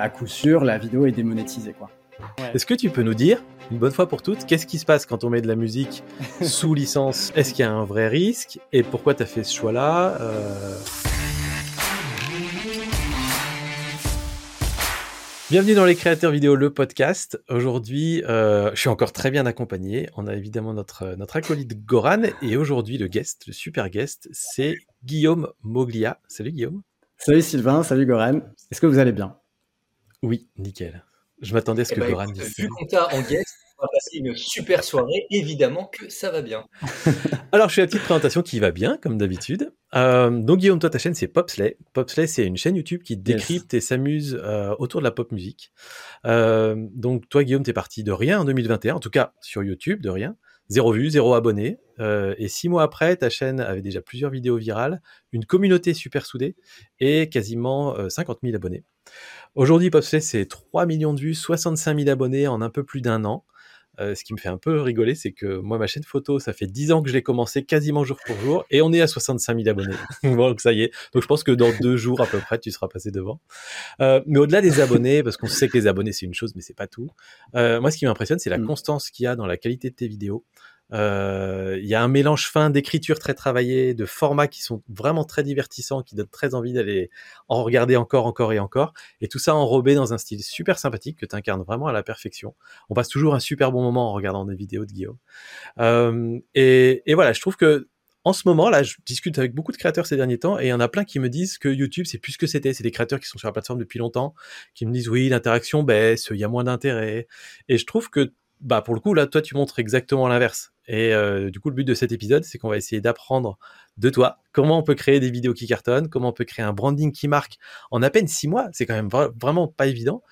à coup sûr, la vidéo est démonétisée. Quoi. Est-ce que tu peux nous dire, une bonne fois pour toutes, qu'est-ce qui se passe quand on met de la musique sous licence? Est-ce qu'il y a un vrai risque? Et pourquoi tu as fait ce choix-là euh... Bienvenue dans les créateurs vidéo, le podcast. Aujourd'hui, euh, je suis encore très bien accompagné. On a évidemment notre, notre acolyte Goran et aujourd'hui le guest, le super guest, c'est Guillaume Moglia. Salut Guillaume. Salut Sylvain, salut Goran. Est-ce que vous allez bien? Oui, nickel. Je m'attendais à ce eh que ben, Goran dise. Vu qu'on t'a en guest, on va passer une super soirée. Évidemment que ça va bien. Alors, je fais la petite présentation qui va bien, comme d'habitude. Euh, donc, Guillaume, toi, ta chaîne, c'est Popslay. Popslay, c'est une chaîne YouTube qui décrypte et s'amuse euh, autour de la pop musique. Euh, donc, toi, Guillaume, t'es parti de rien en 2021, en tout cas sur YouTube, de rien. Zéro vue, zéro abonné. et six mois après, ta chaîne avait déjà plusieurs vidéos virales, une communauté super soudée et quasiment 50 000 abonnés. Aujourd'hui, Popslay, c'est 3 millions de vues, 65 000 abonnés en un peu plus d'un an. Euh, ce qui me fait un peu rigoler, c'est que moi, ma chaîne photo, ça fait 10 ans que je l'ai commencé quasiment jour pour jour, et on est à 65 000 abonnés. donc ça y est. Donc je pense que dans deux jours à peu près, tu seras passé devant. Euh, mais au-delà des abonnés, parce qu'on sait que les abonnés c'est une chose, mais c'est pas tout. Euh, moi, ce qui m'impressionne, c'est la mmh. constance qu'il y a dans la qualité de tes vidéos. Euh, il y a un mélange fin d'écriture très travaillée, de formats qui sont vraiment très divertissants, qui donnent très envie d'aller en regarder encore, encore et encore. Et tout ça enrobé dans un style super sympathique que tu incarnes vraiment à la perfection. On passe toujours un super bon moment en regardant des vidéos de Guillaume. Euh, et, et voilà, je trouve que en ce moment, là, je discute avec beaucoup de créateurs ces derniers temps et il y en a plein qui me disent que YouTube, c'est plus ce que c'était. C'est des créateurs qui sont sur la plateforme depuis longtemps, qui me disent oui, l'interaction baisse, il y a moins d'intérêt. Et je trouve que bah pour le coup là toi tu montres exactement l'inverse et euh, du coup le but de cet épisode c'est qu'on va essayer d'apprendre de toi comment on peut créer des vidéos qui cartonnent comment on peut créer un branding qui marque en à peine six mois. C'est quand même vraiment pas évident.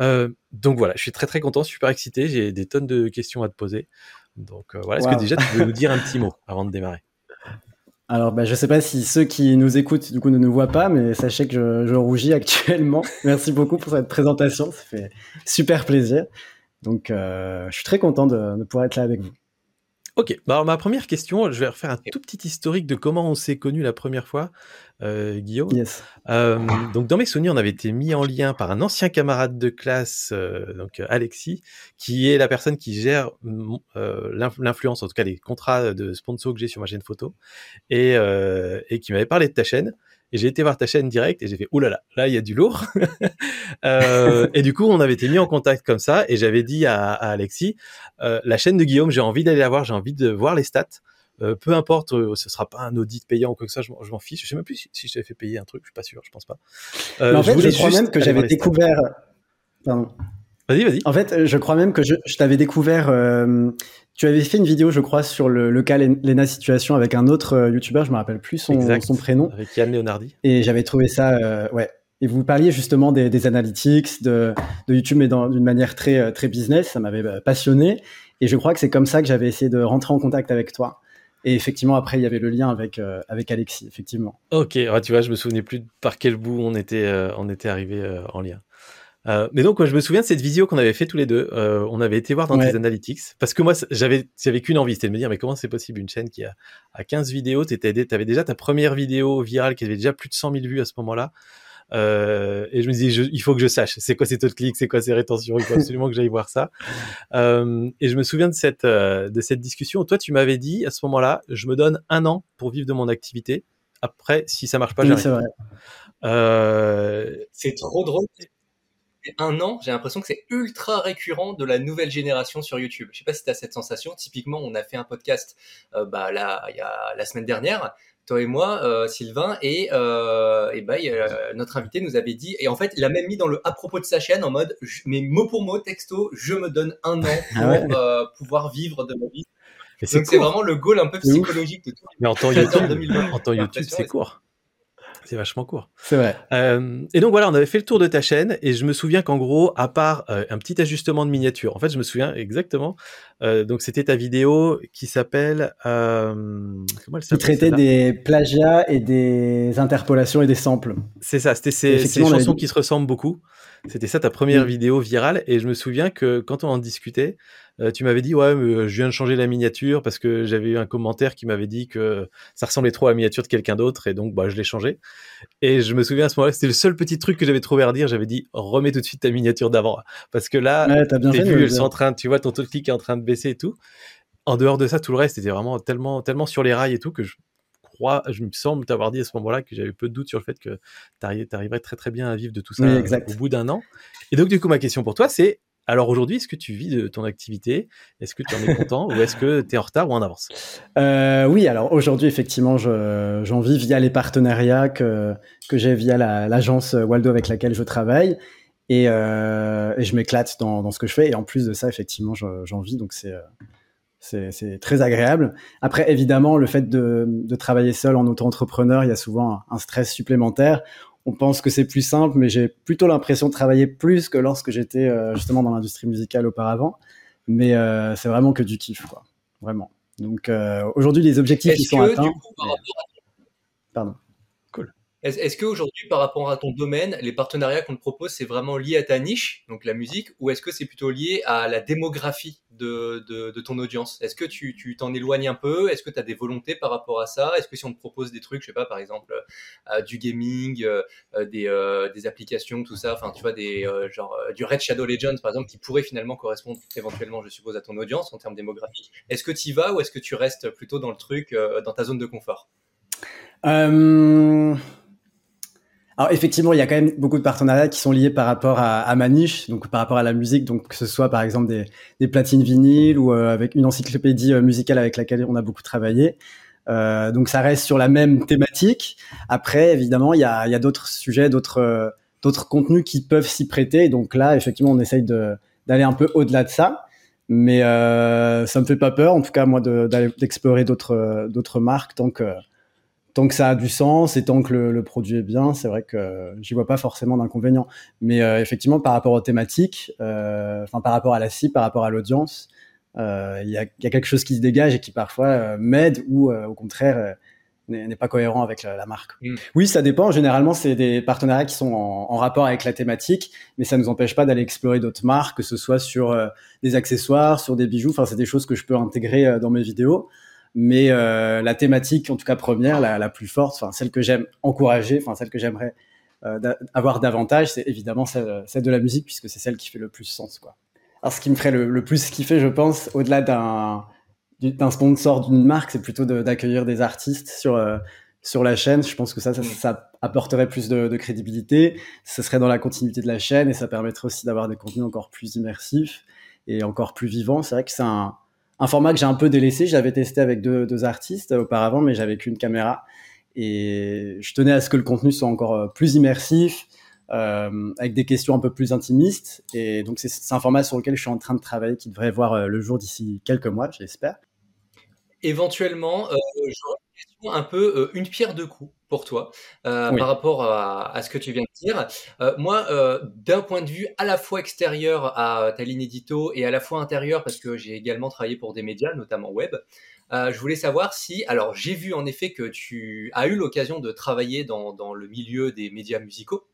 Euh, donc voilà je suis très très content super excité. J'ai des tonnes de questions à te poser. Donc euh, voilà. Est-ce que déjà tu veux nous dire un petit mot avant de démarrer? Alors, bah, je ne sais pas si ceux qui nous écoutent du coup ne nous voient pas, mais sachez que je, je rougis actuellement. Merci beaucoup pour cette présentation, ça fait super plaisir. Donc, je suis très content de, pouvoir être là avec vous. Ok, bah, alors ma première question, je vais refaire un tout petit historique de comment on s'est connu la première fois, euh, Guillaume. Yes. Euh, donc dans mes souvenirs, on avait été mis en lien par un ancien camarade de classe, donc Alexis, qui est la personne qui gère l'influence, en tout cas les contrats de sponsor que j'ai sur ma chaîne photo, et, et qui m'avait parlé de ta chaîne. Et j'ai été voir ta chaîne direct et j'ai fait oulala, là là, il y a du lourd. euh, et du coup, on avait été mis en contact comme ça et j'avais dit à, à Alexis, euh, la chaîne de Guillaume, j'ai envie d'aller la voir, j'ai envie de voir les stats. Euh, peu importe, euh, ce sera pas un audit payant ou quoi que ça, je, m'en fiche. Je sais même plus si, si je t'avais fait payer un truc, je suis pas sûr, je pense pas. Euh, en fait, je, je crois même que j'avais découvert. Pardon. Vas-y, vas-y. En fait, je crois même que je, je t'avais découvert. Euh, tu avais fait une vidéo, je crois, sur le, le cas Lena Situation avec un autre euh, YouTuber, je me rappelle plus son, son prénom. Avec Yann Leonardi. Et j'avais trouvé ça, euh, ouais. Et vous parliez justement des, des analytics, de, de YouTube, mais d'une manière très, euh, très business. Ça m'avait euh, passionné. Et je crois que c'est comme ça que j'avais essayé de rentrer en contact avec toi. Et effectivement, après, il y avait le lien avec, euh, avec Alexis, effectivement. Ok, ouais, tu vois, je me souvenais plus par quel bout on était, on était arrivé en lien. Euh, mais donc, je me souviens de cette visio qu'on avait fait tous les deux. Euh, on avait été voir dans tes analytics. Parce que moi, j'avais, j'avais qu'une envie, c'était de me dire, mais comment c'est possible une chaîne qui a, a 15 vidéos, tu avais déjà ta première vidéo virale qui avait déjà plus de 100 000 vues à ce moment-là. Euh, et je me disais, il faut que je sache, c'est quoi ces taux de clics, c'est quoi ces rétentions, il faut absolument que j'aille voir ça. Euh, et je me souviens de cette, euh, de cette discussion. Toi, tu m'avais dit à ce moment-là, je me donne un an pour vivre de mon activité. Après, si ça marche pas, j'arrête. c'est trop drôle un an, j'ai l'impression que c'est ultra récurrent de la nouvelle génération sur YouTube. Je sais pas si tu as cette sensation. Typiquement, on a fait un podcast euh, bah, là, il y a la semaine dernière, toi et moi, euh, Sylvain, et, euh, et bah, notre invité nous avait dit, et en fait, il a même mis dans le à propos de sa chaîne en mode, mais mot pour mot, texto, je me donne un an ah pour pouvoir vivre de ma vie. Donc c'est vraiment le goal un peu psychologique de tout. Mais en temps YouTube, en temps YouTube, c'est court. C'est vachement court. C'est vrai. Euh, et donc voilà, on avait fait le tour de ta chaîne et je me souviens qu'en gros, à part euh, un petit ajustement de miniature, en fait, je me souviens exactement. Euh, donc c'était ta vidéo qui s'appelle. Comment elle Qui traitait des plagiats et des interpolations et des samples. C'est ça. C'était ces, ces chansons qui se ressemblent beaucoup. C'était ça ta première vidéo virale. Et je me souviens que quand on en discutait, tu m'avais dit ouais, mais je viens de changer la miniature parce que j'avais eu un commentaire qui m'avait dit que ça ressemblait trop à la miniature de quelqu'un d'autre et donc bah je l'ai changé. Et je me souviens à ce moment-là, c'était le seul petit truc que j'avais trouvé à dire. J'avais dit remets tout de suite ta miniature d'avant parce que là, ouais, t'as bien fait, vu, elles sont en train, tu vois, ton clic est en train de baisser et tout. En dehors de ça, tout le reste était vraiment tellement, tellement sur les rails et tout que je crois, je me semble t'avoir dit à ce moment-là que j'avais peu de doute sur le fait que tu arriverais très très bien à vivre de tout ça au bout d'un an. Et donc du coup, ma question pour toi, c'est alors aujourd'hui, est-ce que tu vis de ton activité? Est-ce que tu en es content ou est-ce que tu es en retard ou en avance? Euh, Oui, alors aujourd'hui, effectivement, j'en vis via les partenariats que, que j'ai via l'agence Waldo avec laquelle je travaille. Et, euh, et je m'éclate dans, dans, ce que je fais. Et en plus de ça, effectivement, j'en vis. Donc c'est c'est très agréable. Après, évidemment, le fait de, de travailler seul en auto-entrepreneur, il y a souvent un, stress supplémentaire. On pense que c'est plus simple, mais j'ai plutôt l'impression de travailler plus que lorsque j'étais euh, justement dans l'industrie musicale auparavant. Mais euh, c'est vraiment que du kiff, quoi. Vraiment. Donc euh, aujourd'hui, les objectifs ils sont atteints. Pardon. Est-ce qu'aujourd'hui, par rapport à ton domaine, les partenariats qu'on te propose, c'est vraiment lié à ta niche, donc la musique, ou est-ce que c'est plutôt lié à la démographie de, ton audience. Est-ce que tu t'en éloignes un peu? Est-ce que tu as des volontés par rapport à ça? Est-ce que si on te propose des trucs, je sais pas, par exemple, euh, du gaming, euh, euh, des, des, applications, tout ça, enfin, tu vois, des, genre, du Red Shadow Legends, par exemple, qui pourrait finalement correspondre éventuellement, je suppose, à ton audience en termes démographiques, est-ce que tu y vas ou est-ce que tu restes plutôt dans le truc, dans ta zone de confort? Alors effectivement, il y a quand même beaucoup de partenariats qui sont liés par rapport à, à, ma niche, donc par rapport à la musique, donc que ce soit par exemple des, des platines vinyles ou euh, avec une encyclopédie euh, musicale avec laquelle on a beaucoup travaillé. Euh, donc ça reste sur la même thématique. Après, évidemment, il y a, y a d'autres sujets, d'autres euh, d'autres contenus qui peuvent s'y prêter. Donc là, effectivement, on essaye d'aller un peu au-delà de ça. Mais euh, ça me fait pas peur, en tout cas moi, d'explorer d'autres d'autres marques tant que tant que ça a du sens et tant que le, produit est bien, c'est vrai que j'y vois pas forcément d'inconvénient. Mais euh, effectivement, par rapport aux thématiques, euh, enfin par rapport à la cible, par rapport à l'audience, euh, il y, a, y, a, quelque chose qui se dégage et qui parfois m'aide ou au contraire n'est pas cohérent avec la, marque. Mm. Oui, ça dépend. Généralement, c'est des partenariats qui sont en, en, rapport avec la thématique, mais ça ne nous empêche pas d'aller explorer d'autres marques, que ce soit sur des accessoires, sur des bijoux. Enfin, c'est des choses que je peux intégrer dans mes vidéos mais euh, la thématique, en tout cas première, la, la plus forte, enfin celle que j'aime encourager, enfin celle que j'aimerais euh, avoir davantage, c'est évidemment celle, celle, de la musique puisque c'est celle qui fait le plus sens, quoi. Alors ce qui me ferait le, le plus kiffer, je pense, au-delà d'un sponsor d'une marque, c'est plutôt d'accueillir des artistes sur euh, sur la chaîne. Je pense que ça, ça, ça apporterait plus de, de, crédibilité. Ce serait dans la continuité de la chaîne et ça permettrait aussi d'avoir des contenus encore plus immersifs et encore plus vivants. C'est vrai que c'est un un format que j'ai un peu délaissé. J'avais testé avec deux, artistes auparavant, mais j'avais qu'une caméra. Et je tenais à ce que le contenu soit encore euh, plus immersif, euh, avec des questions un peu plus intimistes. Et donc, c'est un format sur lequel je suis en train de travailler, qui devrait voir euh, le jour d'ici quelques mois, j'espère. Éventuellement, euh, un peu euh, une pierre deux coups pour toi euh, par rapport à, à, ce que tu viens de dire. Euh, moi, d'un point de vue à la fois extérieur à ta ligne édito et à la fois intérieur, parce que j'ai également travaillé pour des médias, notamment web, je voulais savoir si, alors j'ai vu en effet que tu as eu l'occasion de travailler dans, dans, le milieu des médias musicaux.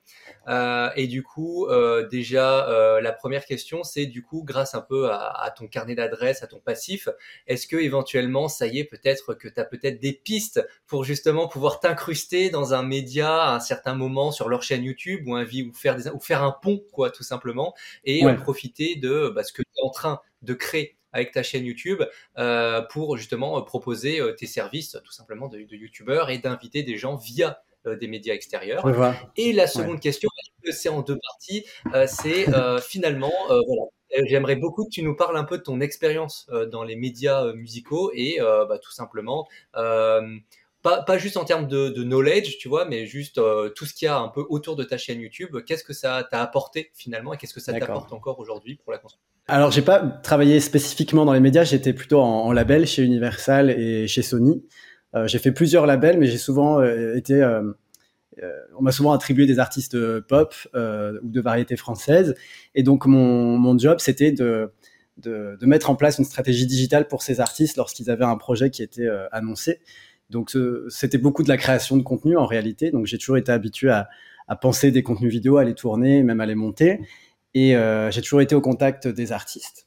Euh, et du coup, euh, déjà, euh, la première question, c'est du coup, grâce un peu à, à ton carnet d'adresses, à ton passif, est-ce que éventuellement, ça y est, peut-être que tu as peut-être des pistes pour justement pouvoir t'incruster dans un média à un certain moment sur leur chaîne YouTube ou, un, ou, faire, des, ou faire un pont, quoi, tout simplement, et ouais. profiter de bah, ce que tu es en train de créer? Avec ta chaîne YouTube euh, pour justement proposer euh, tes services tout simplement de, de youtubeur et d'inviter des gens via euh, des médias extérieurs. Et la seconde ouais. question, c'est en deux parties, euh, c'est euh, finalement, voilà, j'aimerais beaucoup que tu nous parles un peu de ton expérience dans les médias musicaux et bah, tout simplement pas, pas juste en termes de, de, knowledge, tu vois, mais juste euh, tout ce qu'il y a un peu autour de ta chaîne YouTube. Qu'est-ce que ça t'a apporté finalement et qu'est-ce que ça t'apporte encore aujourd'hui pour la construction? Alors, j'ai pas travaillé spécifiquement dans les médias, j'étais plutôt en, en, label chez Universal et chez Sony. Euh, j'ai fait plusieurs labels, mais j'ai souvent euh, été. On m'a souvent attribué des artistes pop ou de variété française. Et donc, mon, mon job, c'était de, de, de, mettre en place une stratégie digitale pour ces artistes lorsqu'ils avaient un projet qui était annoncé. Donc c'était beaucoup de la création de contenu en réalité. Donc j'ai toujours été habitué à, à penser des contenus vidéo, à les tourner, même à les monter. Et j'ai toujours été au contact des artistes.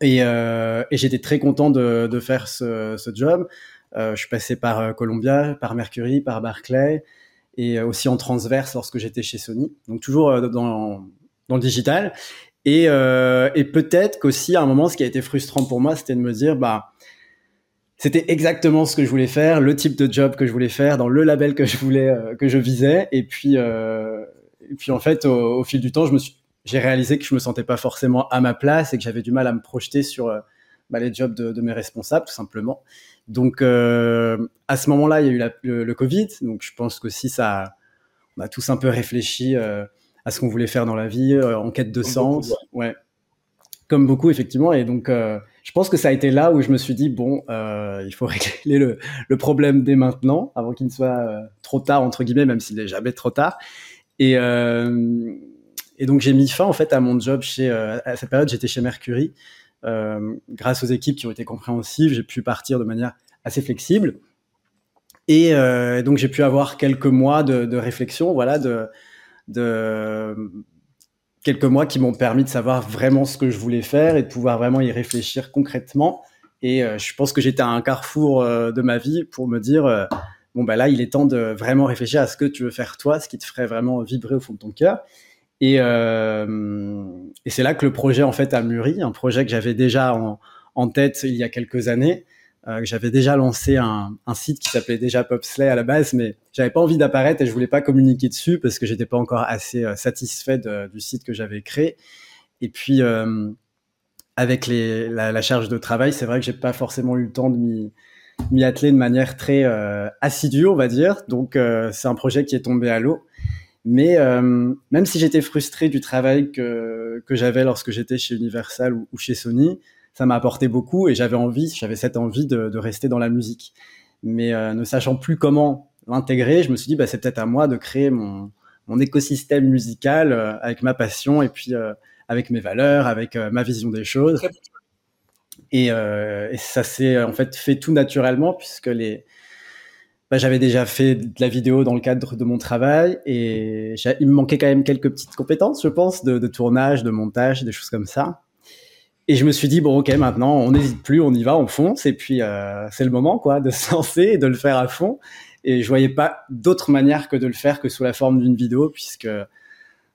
Et, et j'étais très content de, de faire ce, ce job. je suis passé par Columbia, par Mercury, par Barclay et aussi en transverse lorsque j'étais chez Sony. Donc toujours dans, dans le digital. Et, euh, et peut-être qu'aussi à un moment, ce qui a été frustrant pour moi, c'était de me dire, bah, c'était exactement ce que je voulais faire, le type de job que je voulais faire, dans le label que je voulais, euh, que je visais. Et puis, euh, et puis en fait, au, fil du temps, je me suis, j'ai réalisé que je me sentais pas forcément à ma place et que j'avais du mal à me projeter sur euh, bah, les jobs de, de, mes responsables, tout simplement. Donc, euh, à ce moment-là, il y a eu la, le, le, Covid. Donc, je pense qu'aussi ça, on a tous un peu réfléchi. À ce qu'on voulait faire dans la vie, en quête de sens. ouais. Comme beaucoup, effectivement. Et donc, euh, je pense que ça a été là où je me suis dit, bon, euh, il faut régler le, problème dès maintenant, avant qu'il ne soit trop tard, entre guillemets, même s'il n'est jamais trop tard. Et, et donc, j'ai mis fin, en fait, à mon job chez, à cette période, j'étais chez Mercury. grâce aux équipes qui ont été compréhensives, j'ai pu partir de manière assez flexible. Et donc, j'ai pu avoir quelques mois de, réflexion, voilà, de quelques mois qui m'ont permis de savoir vraiment ce que je voulais faire et de pouvoir vraiment y réfléchir concrètement. Et euh, je pense que j'étais à un carrefour euh, de ma vie pour me dire euh, bon bah là il est temps de vraiment réfléchir à ce que tu veux faire toi, ce qui te ferait vraiment vibrer au fond de ton cœur. Et, et c'est là que le projet en fait a mûri, un projet que j'avais déjà en, en, tête il y a quelques années euh, j'avais déjà lancé un, site qui s'appelait déjà Popslay à la base, mais j'avais pas envie d'apparaître et je voulais pas communiquer dessus parce que j'étais pas encore assez euh, satisfait du site que j'avais créé. Et puis euh, avec la, charge de travail, c'est vrai que j'ai pas forcément eu le temps de m'y atteler de manière très assidue, on va dire. Donc c'est un projet qui est tombé à l'eau. Mais même si j'étais frustré du travail que, j'avais lorsque j'étais chez Universal ou chez Sony, ça m'a apporté beaucoup et j'avais envie, j'avais cette envie de, de, rester dans la musique. Mais euh, ne sachant plus comment l'intégrer, je me suis dit, bah, c'est peut-être à moi de créer mon, mon écosystème musical euh, avec ma passion et puis euh, avec mes valeurs, avec ma vision des choses. Et, et ça s'est en fait fait tout naturellement puisque les, bah, j'avais déjà fait de la vidéo dans le cadre de mon travail et il me manquait quand même quelques petites compétences, je pense, de, de tournage, de montage, des choses comme ça. Et je me suis dit bon ok maintenant on n'hésite plus, on y va, on fonce et puis euh, c'est le moment quoi de se lancer et de le faire à fond. Et je voyais pas d'autre manière que de le faire que sous la forme d'une vidéo puisque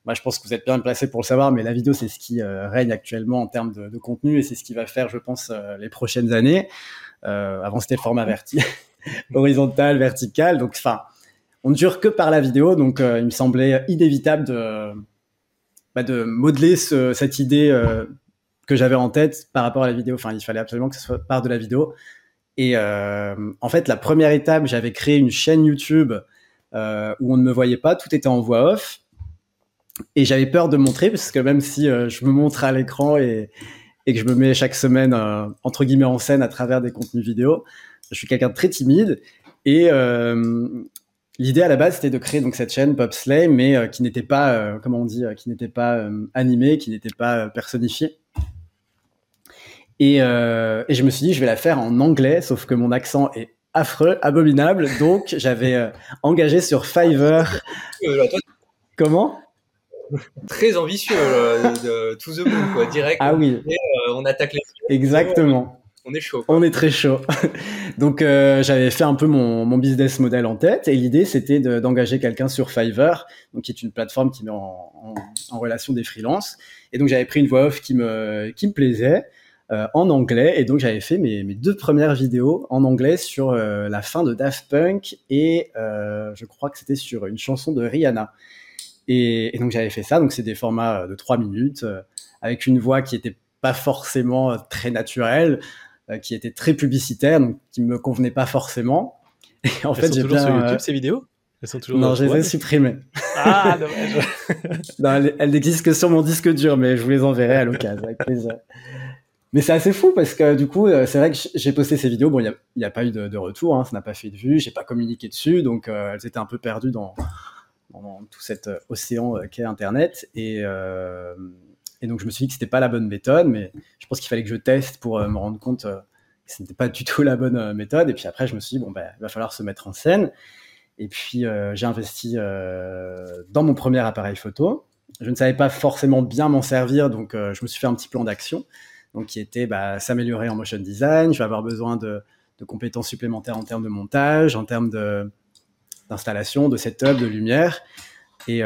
moi je pense que vous êtes bien placé pour le savoir, mais la vidéo c'est ce qui euh, règne actuellement en termes de, contenu et c'est ce qui va faire je pense euh, les prochaines années. Avant c'était le format vertical, horizontal, vertical, donc enfin on ne dure que par la vidéo donc il me semblait inévitable de bah, de modeler ce, cette idée que j'avais en tête par rapport à la vidéo. Enfin, il fallait absolument que ce soit part de la vidéo. Et euh, en fait, la première étape, j'avais créé une chaîne YouTube euh, où on ne me voyait pas, tout était en voix off. Et j'avais peur de montrer, parce que même si euh, je me montre à l'écran et, que je me mets chaque semaine, entre guillemets, en scène à travers des contenus vidéo, je suis quelqu'un de très timide. Et l'idée à la base, c'était de créer donc cette chaîne Pop Slay, mais qui n'était pas, comment on dit, qui n'était pas animée, qui n'était pas personnifiée. Et, euh, et, je me suis dit, je vais la faire en anglais, sauf que mon accent est affreux, abominable. Donc, j'avais euh, engagé sur Fiverr. Euh, Comment? Très ambitieux, de, to the moon, quoi, direct. Ah oui. Et, on attaque les. Exactement. On est chaud. Quoi. On est très chaud. Donc, j'avais fait un peu mon, mon, business model en tête, et l'idée c'était d'engager quelqu'un sur Fiverr, donc qui est une plateforme qui met en, en, en relation des freelances. Et donc, j'avais pris une voix off qui me qui me plaisait. Euh, en anglais. Et donc j'avais fait mes, mes, deux premières vidéos en anglais sur euh, la fin de Daft Punk et euh, je crois que c'était sur une chanson de Rihanna. Et, et donc j'avais fait ça. Donc c'est des formats de trois minutes avec une voix qui était pas forcément très naturelle, qui était très publicitaire, donc qui me convenait pas forcément. Et en Elles fait, j'ai bien sur YouTube ces vidéos? Elles sont toujours non, je les ai supprimées. Ah, dommage. non, elles, elles n'existent que sur mon disque dur, mais je vous les enverrai à l'occasion, avec plaisir. Mais c'est assez fou parce que du coup, euh, c'est vrai que j'ai posté ces vidéos. Bon, il n'y a, pas eu de, retour, hein, ça n'a pas fait de vue, j'ai pas communiqué dessus, donc euh, elles étaient un peu perdues dans, tout cet euh, océan qu'est Internet. Et, et, donc je me suis dit que c'était pas la bonne méthode, mais je pense qu'il fallait que je teste pour me rendre compte que ce n'était pas du tout la bonne méthode. Et puis après, je me suis dit bon, ben, il va falloir se mettre en scène. Et puis j'ai investi dans mon premier appareil photo. Je ne savais pas forcément bien m'en servir, donc je me suis fait un petit plan d'action, donc qui était bah, s'améliorer en motion design. Je vais avoir besoin de, compétences supplémentaires en termes de montage, en termes d'installation, de, setup, de lumière. Et,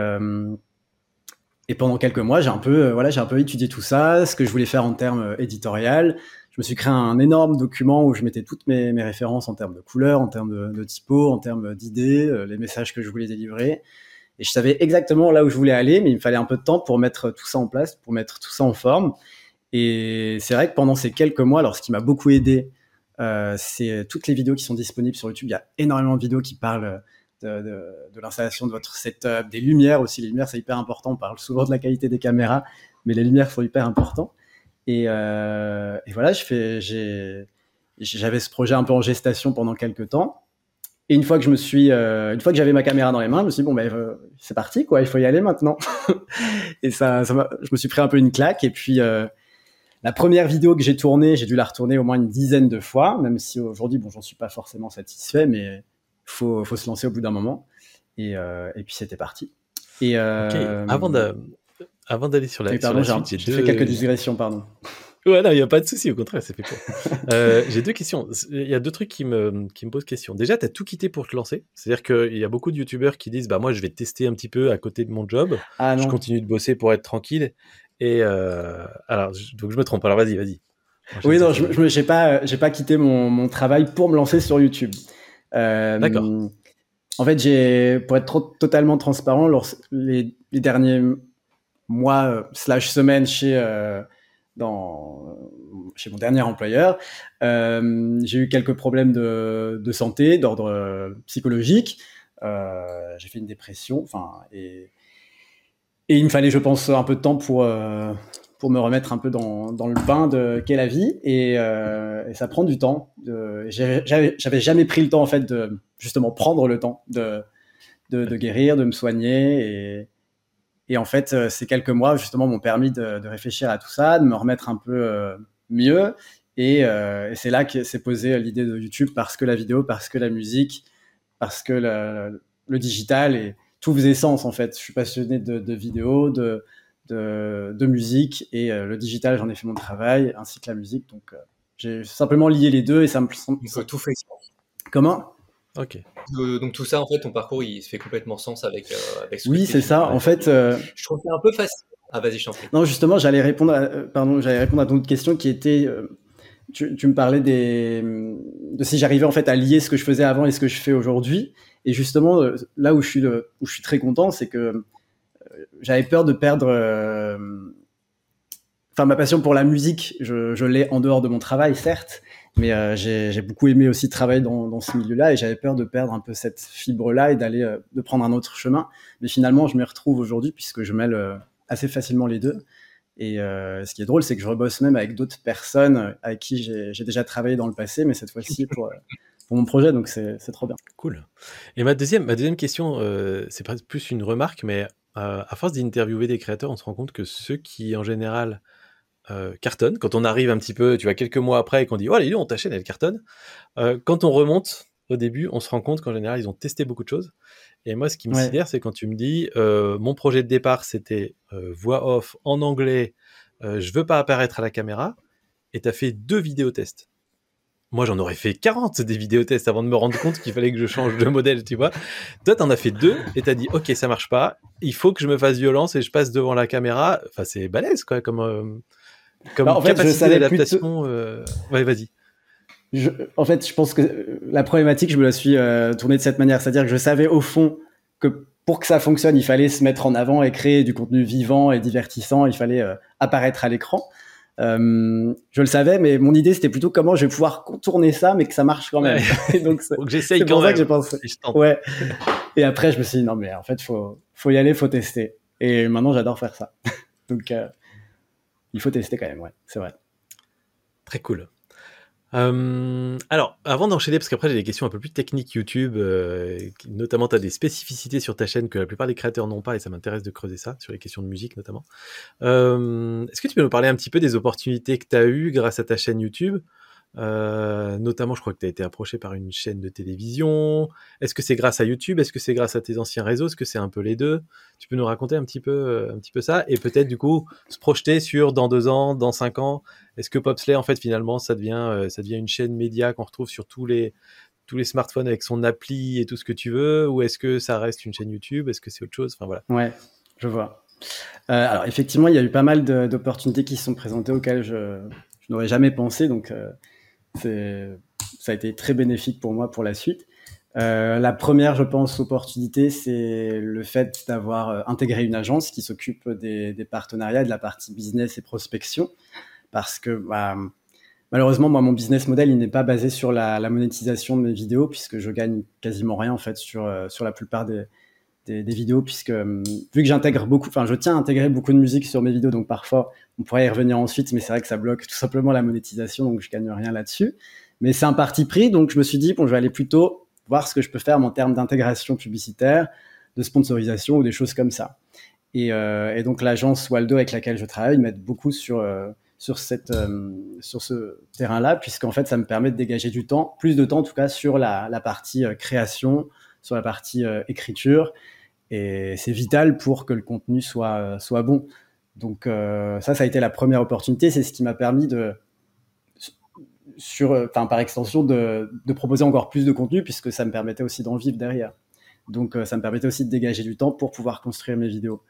et pendant quelques mois, j'ai un peu, euh, voilà, un peu étudié tout ça, ce que je voulais faire en termes euh, éditorial. Je me suis créé un énorme document où je mettais toutes mes, références en termes de couleurs, en termes de, de typo, en termes d'idées, euh, les messages que je voulais délivrer. Et je savais exactement là où je voulais aller, mais il me fallait un peu de temps pour mettre tout ça en place, pour mettre tout ça en forme. Et c'est vrai que pendant ces quelques mois, alors ce qui m'a beaucoup aidé, euh, c'est toutes les vidéos qui sont disponibles sur YouTube. Il y a énormément de vidéos qui parlent de, l'installation de votre setup, des lumières aussi. Les lumières, c'est hyper important. On parle souvent de la qualité des caméras, mais les lumières sont hyper importantes. Et, euh, voilà, je fais, j'avais ce projet un peu en gestation pendant quelques temps. Et une fois que je me suis, euh, une fois que j'avais ma caméra dans les mains, je me suis dit, bon ben euh, c'est parti quoi, il faut y aller maintenant. et ça, ça je me suis pris un peu une claque. Et puis la première vidéo que j'ai tournée, j'ai dû la retourner au moins une dizaine de fois, même si aujourd'hui, bon, j'en suis pas forcément satisfait, mais faut, faut se lancer au bout d'un moment. Et, euh, et puis c'était parti. Et euh, avant de, avant d'aller sur la, pardon, j'ai fait quelques digressions, pardon. Ouais, non, il n'y a pas de souci, au contraire, c'est fait pour. euh, j'ai deux questions. Il y a deux trucs qui me, qui me posent question. Déjà, tu as tout quitté pour te lancer. C'est-à-dire qu'il y a beaucoup de youtubeurs qui disent bah, Moi, je vais tester un petit peu à côté de mon job. Ah, je continue de bosser pour être tranquille. Et euh, alors, donc je me trompe. Alors, vas-y, vas-y. Oui, non, je n'ai pas, j'ai pas quitté mon, mon travail pour me lancer sur YouTube. Euh, D'accord. En fait, j'ai, pour être trop, totalement transparent, lors, les, les derniers mois euh, slash semaines chez euh, dans chez mon dernier employeur, euh, j'ai eu quelques problèmes de, de santé d'ordre euh, psychologique. Euh, j'ai fait une dépression, enfin et et il me fallait, je pense, un peu de temps pour pour me remettre un peu dans, dans le bain de qu'est la vie. Et, euh, ça prend du temps. J'avais jamais pris le temps en fait de justement prendre le temps de, de, guérir, de me soigner. Et, et en fait euh, ces quelques mois justement m'ont permis de, réfléchir à tout ça, de me remettre un peu euh, mieux. Et, euh, c'est là que s'est posée l'idée de YouTube parce que la vidéo, parce que la musique, parce que le, le digital et tout faisait sens en fait. Je suis passionné de, de vidéos, de de, musique et euh, le digital, j'en ai fait mon travail, ainsi que la musique. Donc, euh, j'ai simplement lié les deux et ça me semble. tout fait Comment? Ok. Euh, donc tout ça, en fait, ton parcours, il se fait complètement sens avec, avec ce Oui, c'est ça. En fait, je trouve c'est un peu facile. Ah, vas-y, je t'en prie. Non, justement, j'allais répondre, à, pardon, j'allais répondre à ton autre question qui était, tu, tu, me parlais des, de si j'arrivais en fait à lier ce que je faisais avant et ce que je fais aujourd'hui. Et justement, là où je suis, très content, c'est que j'avais peur de perdre. Euh, enfin, ma passion pour la musique, je, l'ai en dehors de mon travail, certes, mais euh, j'ai beaucoup aimé aussi travailler dans, ce milieu-là et j'avais peur de perdre un peu cette fibre-là et d'aller euh, de prendre un autre chemin. Mais finalement, je m'y retrouve aujourd'hui puisque je mêle assez facilement les deux. Et euh, ce qui est drôle, c'est que je rebosse même avec d'autres personnes avec qui j'ai déjà travaillé dans le passé, mais cette fois-ci pour, pour mon projet, donc c'est trop bien. Cool. Et ma deuxième, ma deuxième question, euh, c'est plus une remarque, mais euh, à force d'interviewer des créateurs, on se rend compte que ceux qui, en général, euh, cartonnent, quand on arrive un petit peu, tu vois, quelques mois après et qu'on dit, oh, allez, on ta chaîne, elle cartonne, euh, quand on remonte au début, on se rend compte qu'en général, ils ont testé beaucoup de choses. Et moi, ce qui me sidère, c'est quand tu me dis, mon projet de départ, c'était voix off en anglais, je veux pas apparaître à la caméra, et tu as fait deux vidéos tests moi, j'en aurais fait 40 des vidéos tests avant de me rendre compte qu'il fallait que je change de modèle, tu vois. Toi, t'en as fait deux et t'as dit, OK, ça marche pas. Il faut que je me fasse violence et je passe devant la caméra. Enfin, c'est balèze, quoi, comme, euh, comme bah, en fait, capacité d'adaptation. Euh... Ouais, vas-y. Je, en fait, je pense que la problématique, je me la suis euh, tournée de cette manière. C'est-à-dire que je savais au fond que pour que ça fonctionne, il fallait se mettre en avant et créer du contenu vivant et divertissant. Il fallait euh, apparaître à l'écran. Euh, je le savais, mais mon idée c'était plutôt comment je vais pouvoir contourner ça, mais que ça marche quand même. Donc c'est j'essaye quand même. que j'ai pensé. Ouais. Et après je me suis dit non mais en fait faut faut y aller, faut tester. Et maintenant j'adore faire ça. donc euh, il faut tester quand même, ouais, c'est vrai. Très cool. Euh, alors, avant d'enchaîner, parce qu'après j'ai des questions un peu plus techniques YouTube, euh, notamment tu des spécificités sur ta chaîne que la plupart des créateurs n'ont pas et ça m'intéresse de creuser ça, sur les questions de musique notamment. Euh, Est-ce que tu peux nous parler un petit peu des opportunités que tu as eues grâce à ta chaîne YouTube? Euh, notamment, je crois que tu as été approché par une chaîne de télévision. Est-ce que c'est grâce à YouTube? Est-ce que c'est grâce à tes anciens réseaux? Est-ce que c'est un peu les deux? Tu peux nous raconter un petit peu, euh, un petit peu ça? Et peut-être, du coup, se projeter sur dans deux ans, dans cinq ans? Est-ce que Popsley, en fait, finalement, ça devient, euh, ça devient une chaîne média qu'on retrouve sur tous les, tous les smartphones avec son appli et tout ce que tu veux? Ou est-ce que ça reste une chaîne YouTube? Est-ce que c'est autre chose? Enfin, voilà. Ouais, je vois. alors, effectivement, il y a eu pas mal d'opportunités qui se sont présentées auxquelles je, n'aurais jamais pensé. Donc, ça a été très bénéfique pour moi pour la suite. Euh, la première, je pense, opportunité, c'est le fait d'avoir euh, intégré une agence qui s'occupe des, partenariats, de la partie business et prospection. Parce que bah, malheureusement, moi, mon business model, il n'est pas basé sur la, la, monétisation de mes vidéos, puisque je gagne quasiment rien en fait sur, euh, sur la plupart des, des, vidéos, puisque vu que j'intègre beaucoup, enfin, je tiens à intégrer beaucoup de musique sur mes vidéos, donc parfois on pourrait y revenir ensuite, mais c'est vrai que ça bloque tout simplement la monétisation, donc je gagne rien là-dessus. Mais c'est un parti pris, donc je me suis dit, bon, je vais aller plutôt voir ce que je peux faire en termes d'intégration publicitaire, de sponsorisation ou des choses comme ça. Et, euh, donc l'agence Waldo avec laquelle je travaille m'aide beaucoup sur, euh, sur, euh, ce terrain-là, puisqu'en fait ça me permet de dégager du temps, plus de temps en tout cas sur la, partie euh, création, sur la partie euh, écriture. Et c'est vital pour que le contenu soit, soit bon. Donc euh, ça, ça a été la première opportunité. C'est ce qui m'a permis de, sur, enfin par extension, de, proposer encore plus de contenu puisque ça me permettait aussi d'en vivre derrière. Donc euh, ça me permettait aussi de dégager du temps pour pouvoir construire mes vidéos.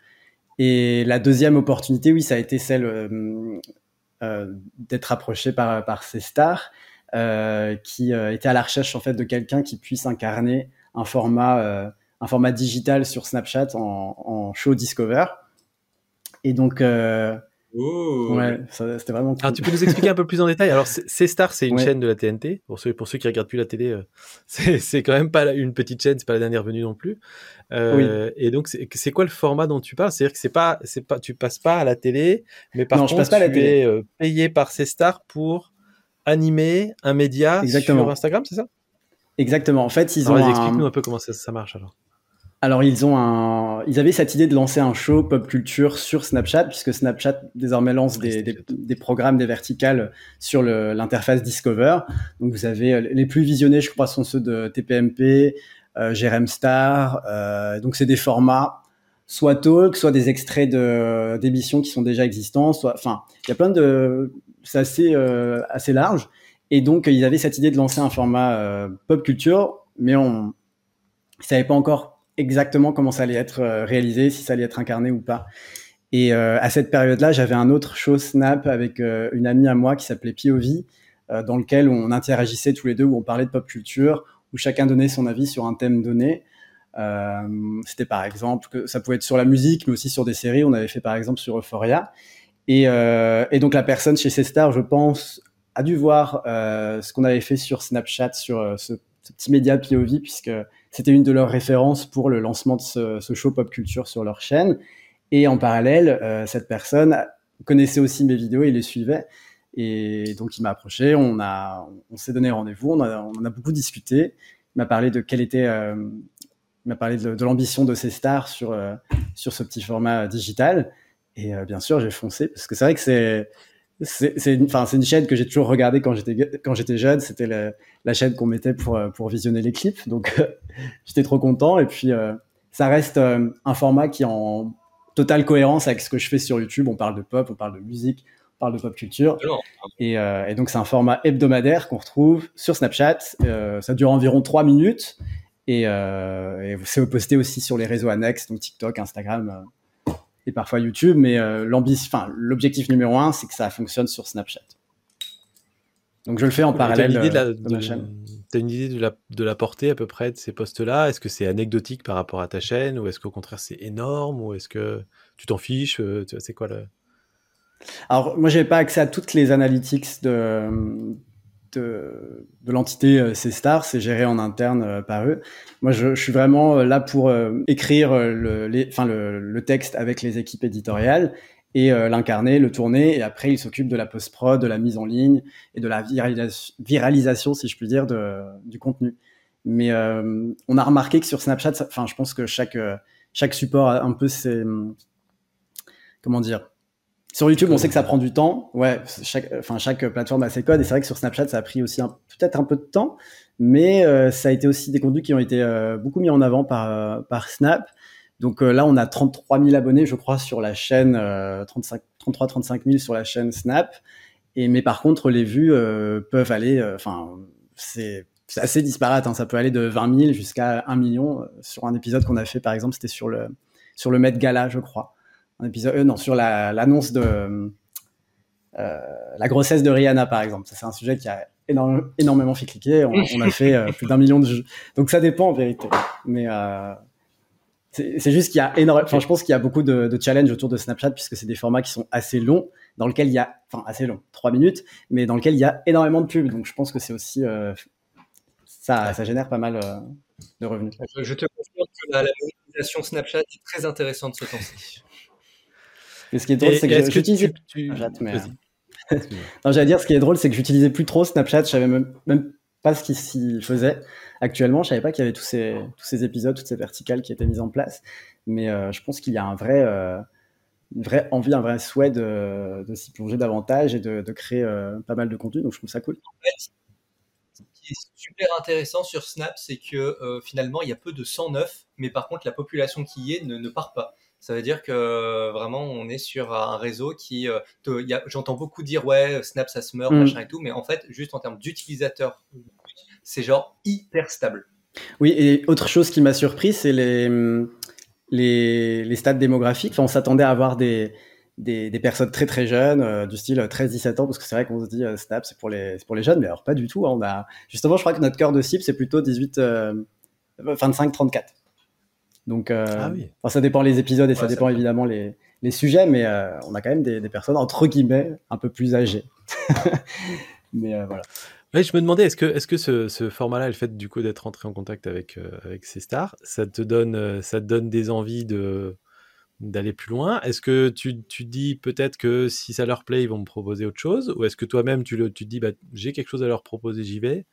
Et la deuxième opportunité, oui, ça a été celle euh, d'être approché par, par ces stars qui étaient à la recherche en fait de quelqu'un qui puisse incarner un format, un format digital sur Snapchat en, en show discover. Et donc, euh, ouais, c'était vraiment cool. Alors, tu peux nous expliquer un peu plus en détail? Alors, C-Star, c'est une ouais. chaîne de la TNT. Pour ceux, pour ceux qui regardent plus la télé, euh, c'est quand même pas une petite chaîne, c'est pas la dernière venue non plus. Euh, oui. Et donc, c'est quoi le format dont tu parles? C'est-à-dire que c'est pas, c'est pas, tu passes pas à la télé, mais par non, contre, je passe pas à la tu télé. es euh, payé par C-Star pour animer un média Exactement. sur Instagram, c'est ça? Exactement. En fait, ils alors, ont. Explique-nous un peu comment ça, ça marche alors. Alors ils ont un, ils avaient cette idée de lancer un show pop culture sur Snapchat puisque Snapchat désormais lance des, des, des programmes, des verticales sur l'interface Discover. Donc vous avez euh, les plus visionnés, je crois, sont ceux de TPMP, euh, Jérém Star. Euh, donc c'est des formats soit talk, soit des extraits de d'émissions qui sont déjà existants, soit, enfin, il y a plein de, c'est assez euh, assez large. Et donc ils avaient cette idée de lancer un format euh, pop culture, mais on, ils savaient pas encore exactement comment ça allait être euh, réalisé, si ça allait être incarné ou pas. Et euh, à cette période-là, j'avais un autre show Snap avec euh, une amie à moi qui s'appelait euh, dans lequel on interagissait tous les deux, où on parlait de pop culture, où chacun donnait son avis sur un thème donné. C'était par exemple que ça pouvait être sur la musique, mais aussi sur des séries. On avait fait par exemple sur Euphoria. Et, et donc la personne chez C-Star, je pense, a dû voir ce qu'on avait fait sur Snapchat, sur ce, ce petit média POV, puisque c'était une de leurs références pour le lancement de ce, show pop culture sur leur chaîne. Et en parallèle, euh, cette personne connaissait aussi mes vidéos et les suivait. Et donc, il m'a approché, on, s'est donné rendez-vous, on, a beaucoup discuté. Il m'a parlé de quelle était, euh, il m'a parlé de, l'ambition de ces stars sur, euh, sur ce petit format digital. Et bien sûr, j'ai foncé parce que c'est vrai que c'est, c'est une, une chaîne que j'ai toujours regardée quand j'étais quand j'étais jeune. C'était la, la, chaîne qu'on mettait pour pour visionner les clips. Donc j'étais trop content. Et puis euh, ça reste euh, un format qui est en totale cohérence avec ce que je fais sur YouTube. On parle de pop, on parle de musique, on parle de pop culture. Et, euh, et donc c'est un format hebdomadaire qu'on retrouve sur Snapchat. Euh, ça dure environ trois minutes. Et, et c'est posté aussi sur les réseaux annexes, donc TikTok, Instagram et parfois YouTube, mais euh, l'objectif numéro un, c'est que ça fonctionne sur Snapchat. Donc je le fais en parallèle une idée de, la, de, de ma chaîne. Tu as une idée de la, de la portée à peu près de ces postes-là Est-ce que c'est anecdotique par rapport à ta chaîne ou est-ce qu'au contraire c'est énorme ou est-ce que tu t'en fiches C'est quoi le... Alors moi j'avais pas accès à toutes les analytics de, de, l'entité euh, C-Star, c'est géré en interne euh, par eux. Moi, je, suis vraiment euh, là pour euh, écrire le, enfin, le, texte avec les équipes éditoriales et euh, l'incarner, le tourner, et après, ils s'occupent de la post-prod, de la mise en ligne et de la viralisation, si je puis dire, de, du contenu. Mais on a remarqué que sur Snapchat, enfin, je pense que chaque, chaque support a un peu ses... Comment dire Sur YouTube, on sait que ça prend du temps. Ouais, chaque, enfin, chaque plateforme a ses codes. Et c'est vrai que sur Snapchat, ça a pris aussi peut-être un peu de temps. Mais euh, ça a été aussi des contenus qui ont été euh, beaucoup mis en avant par, par Snap. Donc là, on a 33 000 abonnés, je crois, sur la chaîne, 33-35 000 sur la chaîne Snap. Et, mais par contre, les vues peuvent aller, enfin, c'est assez disparate. Hein. Ça peut aller de 20 000 jusqu'à 1 million. Sur un épisode qu'on a fait, par exemple, c'était sur le, sur le Met Gala, je crois un épisode, euh, non, sur l'annonce de euh, la grossesse de Rihanna, par exemple. Ça, c'est un sujet qui a énormément fait cliquer. On, a fait euh, plus d'un million de vues. Donc ça dépend en vérité. Mais c'est juste qu'il y a énormément. Enfin, je pense qu'il y a beaucoup de, de challenges autour de Snapchat puisque c'est des formats qui sont assez longs, dans lequel il y a, enfin assez long, trois minutes, mais dans lequel il y a énormément de pubs. Donc je pense que c'est aussi ça, ça génère pas mal de revenus. Je, te confirme que la, la monétisation Snapchat est très intéressante ce temps-ci. Mais ce qui est drôle, c'est que j'utilisais. Tu... non, j'allais dire, ce qui est drôle, c'est que j'utilisais plus trop Snapchat. Je savais même, même pas ce qu'il s'y faisait. Actuellement, je savais pas qu'il y avait tous ces, tous ces épisodes, toutes ces verticales qui étaient mises en place. Mais euh, je pense qu'il y a un vrai, euh, une vraie envie, un vrai souhait de, de s'y plonger davantage et de, de créer euh, pas mal de contenu. Donc, je trouve ça cool. En fait, ce qui est super intéressant sur Snap, c'est que finalement, il y a peu de 109, mais par contre, la population qui y est ne, ne part pas. Ça veut dire que vraiment, on est sur un réseau qui. Euh, j'entends beaucoup dire, ouais, Snap, ça se meurt, mm. machin et tout, mais en fait, juste en termes d'utilisateurs, c'est genre hyper stable. Oui, et autre chose qui m'a surpris, c'est les, les, les, stats démographiques. Enfin, on s'attendait à avoir des, des, des, personnes très très jeunes, euh, du style 13-17 ans, parce que c'est vrai qu'on se dit euh, Snap, c'est pour, les, pour les jeunes, mais alors pas du tout. Hein. on a, justement, je crois que notre cœur de cible, c'est plutôt 18, 25-34. Donc, euh, ah ça dépend les épisodes et ça dépend évidemment les, les, sujets, mais euh, on a quand même des, des, personnes entre guillemets un peu plus âgées. mais euh, voilà. Je me demandais, est-ce que, ce, ce format-là, le fait du coup d'être entré en contact avec, avec ces stars, ça te donne, ça te donne des envies de, d'aller plus loin? Est-ce que tu, tu dis peut-être que si ça leur plaît, ils vont me proposer autre chose? Ou est-ce que toi-même, tu, le, tu te dis, bah, j'ai quelque chose à leur proposer, j'y vais?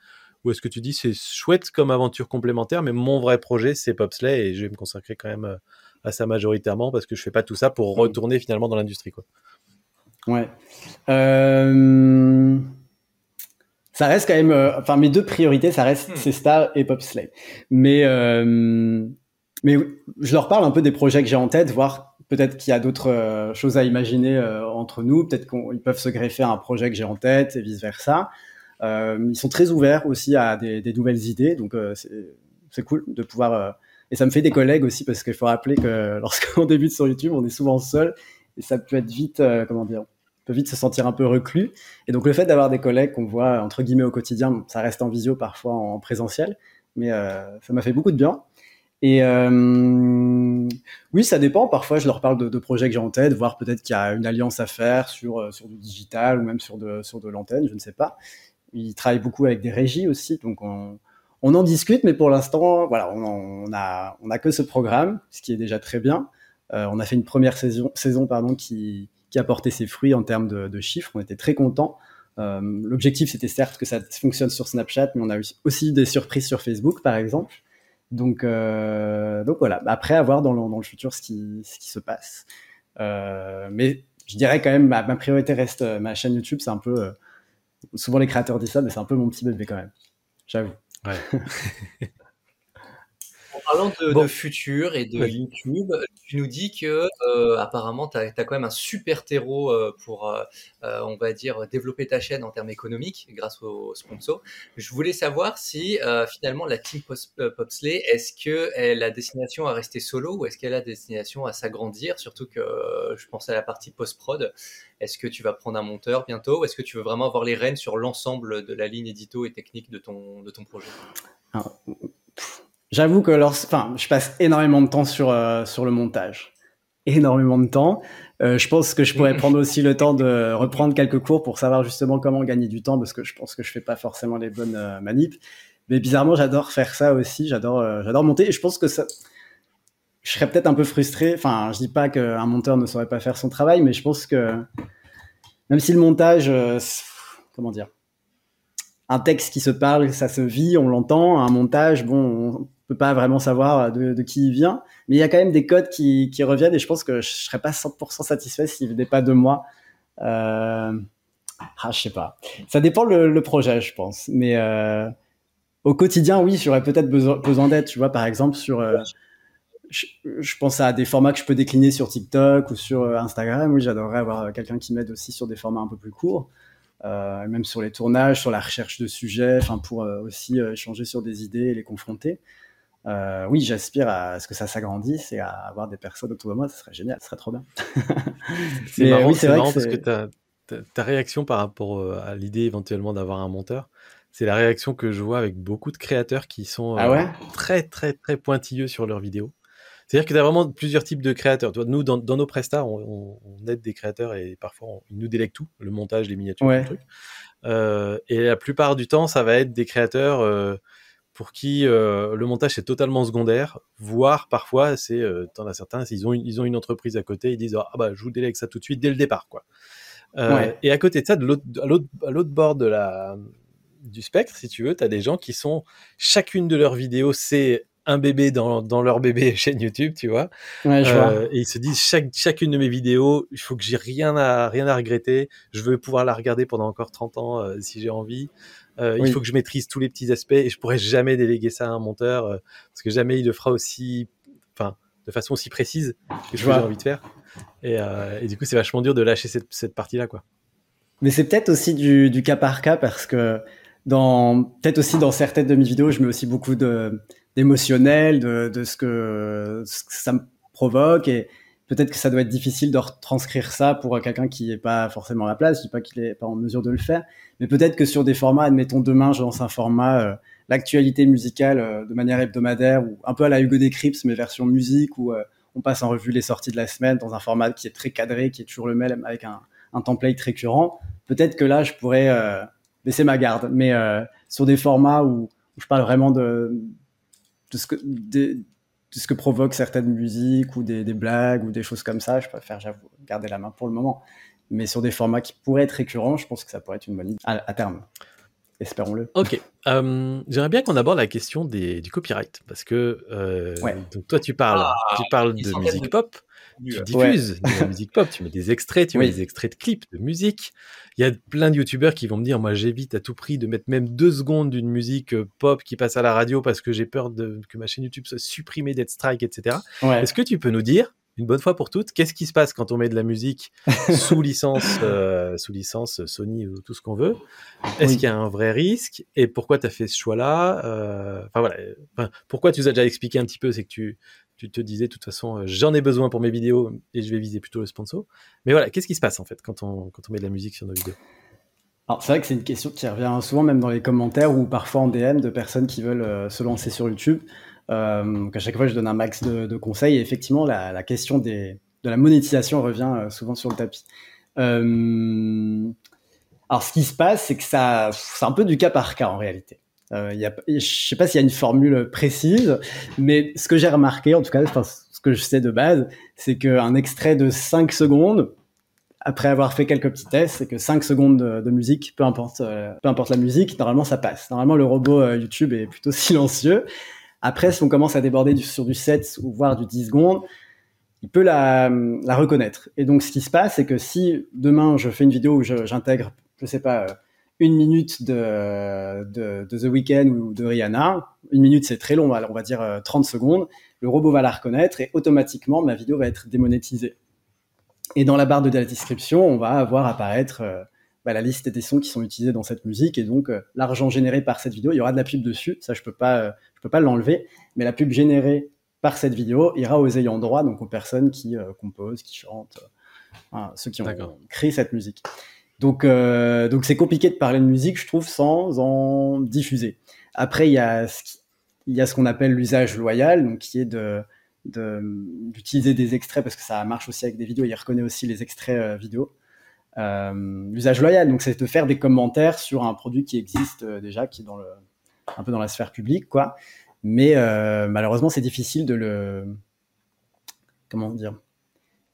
Ou est-ce que tu dis c'est chouette comme aventure complémentaire, mais mon vrai projet c'est Popsley et je vais me consacrer quand même euh, à ça majoritairement parce que je fais pas tout ça pour mmh. retourner finalement dans l'industrie quoi. Ouais. Euh, ça reste quand même. Euh, enfin, mes deux priorités, ça reste mmh. Star et Popsley. Mais mais je leur parle un peu des projets que j'ai en tête, voir peut-être qu'il y a d'autres choses à imaginer entre nous. Peut-être qu'ils peuvent se greffer à un projet que j'ai en tête et vice versa. Euh, ils sont très ouverts aussi à des, nouvelles idées, donc euh, c'est cool de pouvoir. Euh, et ça me fait des collègues aussi parce qu'il faut rappeler que lorsqu'on débute sur YouTube, on est souvent seul et ça peut être vite, comment dire, on peut vite se sentir un peu reclus. Et donc le fait d'avoir des collègues qu'on voit entre guillemets au quotidien, ça reste en visio parfois en présentiel, mais ça m'a fait beaucoup de bien. Et oui, ça dépend. Parfois, je leur parle de, projets que j'ai en tête, voir peut-être qu'il y a une alliance à faire sur du digital ou même sur de l'antenne, je ne sais pas il travaille beaucoup avec des régies aussi, donc on, en discute, mais pour l'instant, voilà, on, on, a, on a que ce programme, ce qui est déjà très bien. Euh, on a fait une première saison, saison pardon, qui, qui a porté ses fruits en termes de, chiffres. On était très contents. Euh, L'objectif, c'était certes que ça fonctionne sur Snapchat, mais on a eu aussi des surprises sur Facebook, par exemple. Donc, euh, donc voilà. Après, à voir dans le, dans le futur ce qui, ce qui se passe. Mais je dirais quand même, ma, priorité reste ma chaîne YouTube. C'est un peu souvent les créateurs disent ça, mais c'est un peu mon petit bébé quand même. J'avoue. Ouais. parlant de, futur et de YouTube, tu nous dis que euh, apparemment tu as, quand même un super terreau euh, pour, euh, on va dire, développer ta chaîne en termes économiques grâce aux sponsors. Je voulais savoir si finalement la team Popsley, est-ce qu'elle a destination à rester solo ou est-ce qu'elle a destination à s'agrandir? Surtout que je pense à la partie post-prod. Est-ce que tu vas prendre un monteur bientôt ou est-ce que tu veux vraiment avoir les rênes sur l'ensemble de la ligne édito et technique de ton, de ton projet? J'avoue que lors, enfin, je passe énormément de temps sur euh, sur le montage, énormément de temps. Euh, je pense que je pourrais prendre aussi le temps de reprendre quelques cours pour savoir justement comment gagner du temps, parce que je pense que je fais pas forcément les bonnes euh, manips. Mais bizarrement, j'adore faire ça aussi. J'adore, euh, j'adore monter. Et je pense que ça, je serais peut-être un peu frustré. Enfin, je dis pas qu'un monteur ne saurait pas faire son travail, mais je pense que même si le montage, comment dire, un texte qui se parle, ça se vit, on l'entend. Un montage, bon, peux pas vraiment savoir de, qui il vient, mais il y a quand même des codes qui, reviennent et je pense que je serais pas 100% satisfait s'il venait pas de moi. Euh... Ah, je sais pas. Ça dépend le, projet, je pense. Mais euh, au quotidien, oui, j'aurais peut-être besoin, besoin d'aide. Tu vois, par exemple, sur. Euh, je, pense à des formats que je peux décliner sur TikTok ou sur euh, Instagram. Oui, j'adorerais avoir quelqu'un qui m'aide aussi sur des formats un peu plus courts. Euh, même sur les tournages, sur la recherche de sujets, enfin pour euh, aussi euh, échanger sur des idées et les confronter. Euh, oui, j'aspire à ce que ça s'agrandisse et à avoir des personnes autour de moi, ce serait génial, ce serait trop bien. c'est marrant, oui, c'est marrant parce que ta, ta, ta, réaction par rapport à l'idée éventuellement d'avoir un monteur, c'est la réaction que je vois avec beaucoup de créateurs qui sont ah ouais? très très très pointilleux sur leurs vidéos. C'est-à-dire que tu as vraiment plusieurs types de créateurs. Nous, dans, dans nos prestats, on, on, aide des créateurs et parfois on, ils nous délèguent tout, le montage, les miniatures, ouais. le truc. Euh, et la plupart du temps, ça va être des créateurs euh, pour qui euh, le montage est totalement secondaire, voire parfois, c'est, euh, t'en as certains, ils ont, une, ils ont une entreprise à côté, ils disent ah bah je vous délègue ça tout de suite dès le départ, quoi. Euh, ouais. Et à côté de ça, de l'autre, à l'autre, bord de la du spectre, si tu veux, tu as des gens qui sont chacune de leurs vidéos, c'est un bébé dans, dans leur bébé chaîne YouTube, tu vois. Ouais, je vois. Euh, et ils se disent chaque, chacune de mes vidéos, il faut que j'ai rien à rien à regretter. Je veux pouvoir la regarder pendant encore 30 ans euh, si j'ai envie. Euh, oui. Il faut que je maîtrise tous les petits aspects et je pourrais jamais déléguer ça à un monteur euh, parce que jamais il le fera aussi, enfin, de façon aussi précise que ce que j'ai envie de faire. Et, euh, et, du coup, c'est vachement dur de lâcher cette, cette partie-là, quoi. Mais c'est peut-être aussi du, du cas par cas parce que dans peut-être aussi dans certaines de mes vidéos, je mets aussi beaucoup de d'émotionnel, de, de ce, que, ce que ça me provoque et peut-être que ça doit être difficile de retranscrire ça pour quelqu'un qui n'est pas forcément à la place, je dis pas qu'il est pas en mesure de le faire, mais peut-être que sur des formats, admettons demain, je lance un format euh, l'actualité musicale euh, de manière hebdomadaire ou un peu à la Hugo Décrypte, mais version musique où euh, on passe en revue les sorties de la semaine dans un format qui est très cadré, qui est toujours le même avec un, un template récurrent. Peut-être que là, je pourrais euh, baisser ma garde, mais euh, sur des formats où, où je parle vraiment de de ce que de, ce que provoquent certaines musiques ou des, des, blagues ou des choses comme ça, je préfère j'avoue garder la main pour le moment. Mais sur des formats qui pourraient être récurrents, je pense que ça pourrait être une bonne idée à, à terme. Espérons-le. Ok. Euh, J'aimerais bien qu'on aborde la question des, du copyright parce que euh, ouais. donc toi tu parles, ah, tu parles de musique pop, tu diffuses ouais. de la musique pop, tu mets des extraits, tu oui. mets des extraits de clips, de musique. Il y a plein de youtubeurs qui vont me dire, moi j'évite à tout prix de mettre même deux secondes d'une musique euh, pop qui passe à la radio parce que j'ai peur de, que ma chaîne YouTube soit supprimée d'être strike, etc. Ouais. Est-ce que tu peux nous dire une bonne fois pour toutes, qu'est-ce qui se passe quand on met de la musique sous licence, euh, sous licence Sony ou tout ce qu'on veut? Est-ce oui. qu'il y a un vrai risque? Et pourquoi tu as fait ce choix-là? Euh, Enfin voilà, enfin, pourquoi tu nous as déjà expliqué un petit peu, c'est que tu, tu te disais de toute façon, euh, j'en ai besoin pour mes vidéos et je vais viser plutôt le sponsor. Mais voilà, qu'est-ce qui se passe en fait quand on, quand on met de la musique sur nos vidéos? Alors c'est vrai que c'est une question qui revient souvent même dans les commentaires ou parfois en DM de personnes qui veulent se lancer sur YouTube. Euh, donc à chaque fois, je donne un max de, de conseils. Et effectivement, la, la, question des, de la monétisation revient euh, souvent sur le tapis. Euh, alors, ce qui se passe, c'est que ça, c'est un peu du cas par cas en réalité. Euh, y a, je sais pas s'il y a une formule précise, mais ce que j'ai remarqué, en tout cas, enfin, ce que je sais de base, c'est qu'un extrait de 5 secondes, après avoir fait quelques petits tests, c'est que 5 secondes de, musique, peu importe, euh, peu importe la musique, normalement ça passe. Normalement, le robot euh, YouTube est plutôt silencieux. Après, si on commence à déborder du, sur du 7 ou voire du 10 secondes, il peut la, reconnaître. Et donc, ce qui se passe, c'est que si demain je fais une vidéo où j'intègre, je, je sais pas, une minute de, The Weeknd ou de Rihanna, une minute c'est très long, on va dire 30 secondes, le robot va la reconnaître et automatiquement ma vidéo va être démonétisée. Et dans la barre de la description, on va avoir apparaître euh, bah, la liste des sons qui sont utilisés dans cette musique et donc euh, l'argent généré par cette vidéo, il y aura de la pub dessus, ça je peux pas, euh, je peux pas l'enlever, mais la pub générée par cette vidéo ira aux ayants droit, donc aux personnes qui euh, composent, qui chantent, ceux qui ont créé cette musique. Donc donc c'est compliqué de parler de musique, je trouve, sans en diffuser. Après il y a ce qui, il y a ce qu'on appelle l'usage loyal, donc qui est de d'utiliser des extraits parce que ça marche aussi avec des vidéos, il reconnaît aussi les extraits euh, vidéo. Euh, l'usage loyal, donc c'est de faire des commentaires sur un produit qui existe euh, déjà, qui est dans le, un peu dans la sphère publique, quoi. Mais euh, malheureusement, c'est difficile de le, comment dire,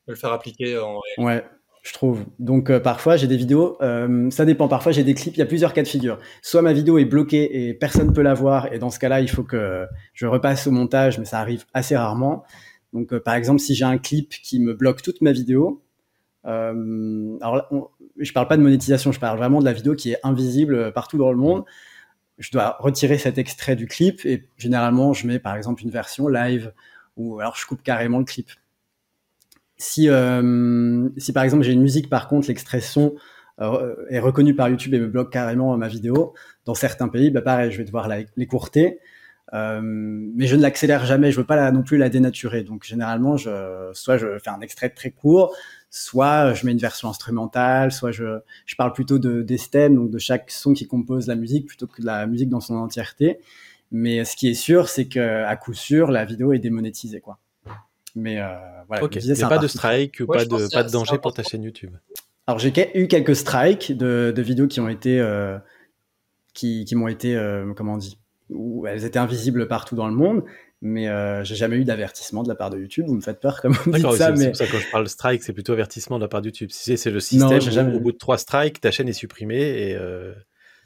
de le faire appliquer en Ouais. je trouve. Donc euh, parfois j'ai des vidéos, euh, ça dépend. Parfois j'ai des clips, il y a plusieurs cas de figure. Soit ma vidéo est bloquée et personne peut la voir, et dans ce cas-là il faut que je repasse au montage, mais ça arrive assez rarement. Donc par exemple si j'ai un clip qui me bloque toute ma vidéo, alors là, je parle pas de monétisation, je parle vraiment de la vidéo qui est invisible partout dans le monde. Je dois retirer cet extrait du clip et généralement je mets par exemple une version live ou alors je coupe carrément le clip. Si, euh, si par exemple j'ai une musique, par contre, l'extrait son euh, est reconnu par YouTube et me bloque carrément ma vidéo, dans certains pays, bah pareil, je vais devoir l'écourter. Euh, mais je ne l'accélère jamais, je veux pas non plus la dénaturer. Donc généralement, je, soit je fais un extrait très court, soit je mets une version instrumentale, soit je, je parle plutôt de, des stems, donc de chaque son qui compose la musique, plutôt que de la musique dans son entièreté. Mais ce qui est sûr, c'est que à coup sûr, la vidéo est démonétisée, quoi. Mais euh, voilà. Ok. Il n'y a pas de strike ou pas de pas de danger pour ta chaîne YouTube. Alors j'ai eu quelques strikes de, de vidéos qui ont été euh, qui, qui m'ont été euh, comment on dit où elles étaient invisibles partout dans le monde, mais euh, j'ai jamais eu d'avertissement de la part de YouTube. Vous me faites peur comme vous dites ça. mais... pour ça quand je parle strike, c'est plutôt avertissement de la part de YouTube. Si c'est le système, jamais... au bout de trois strikes, ta chaîne est supprimée et euh,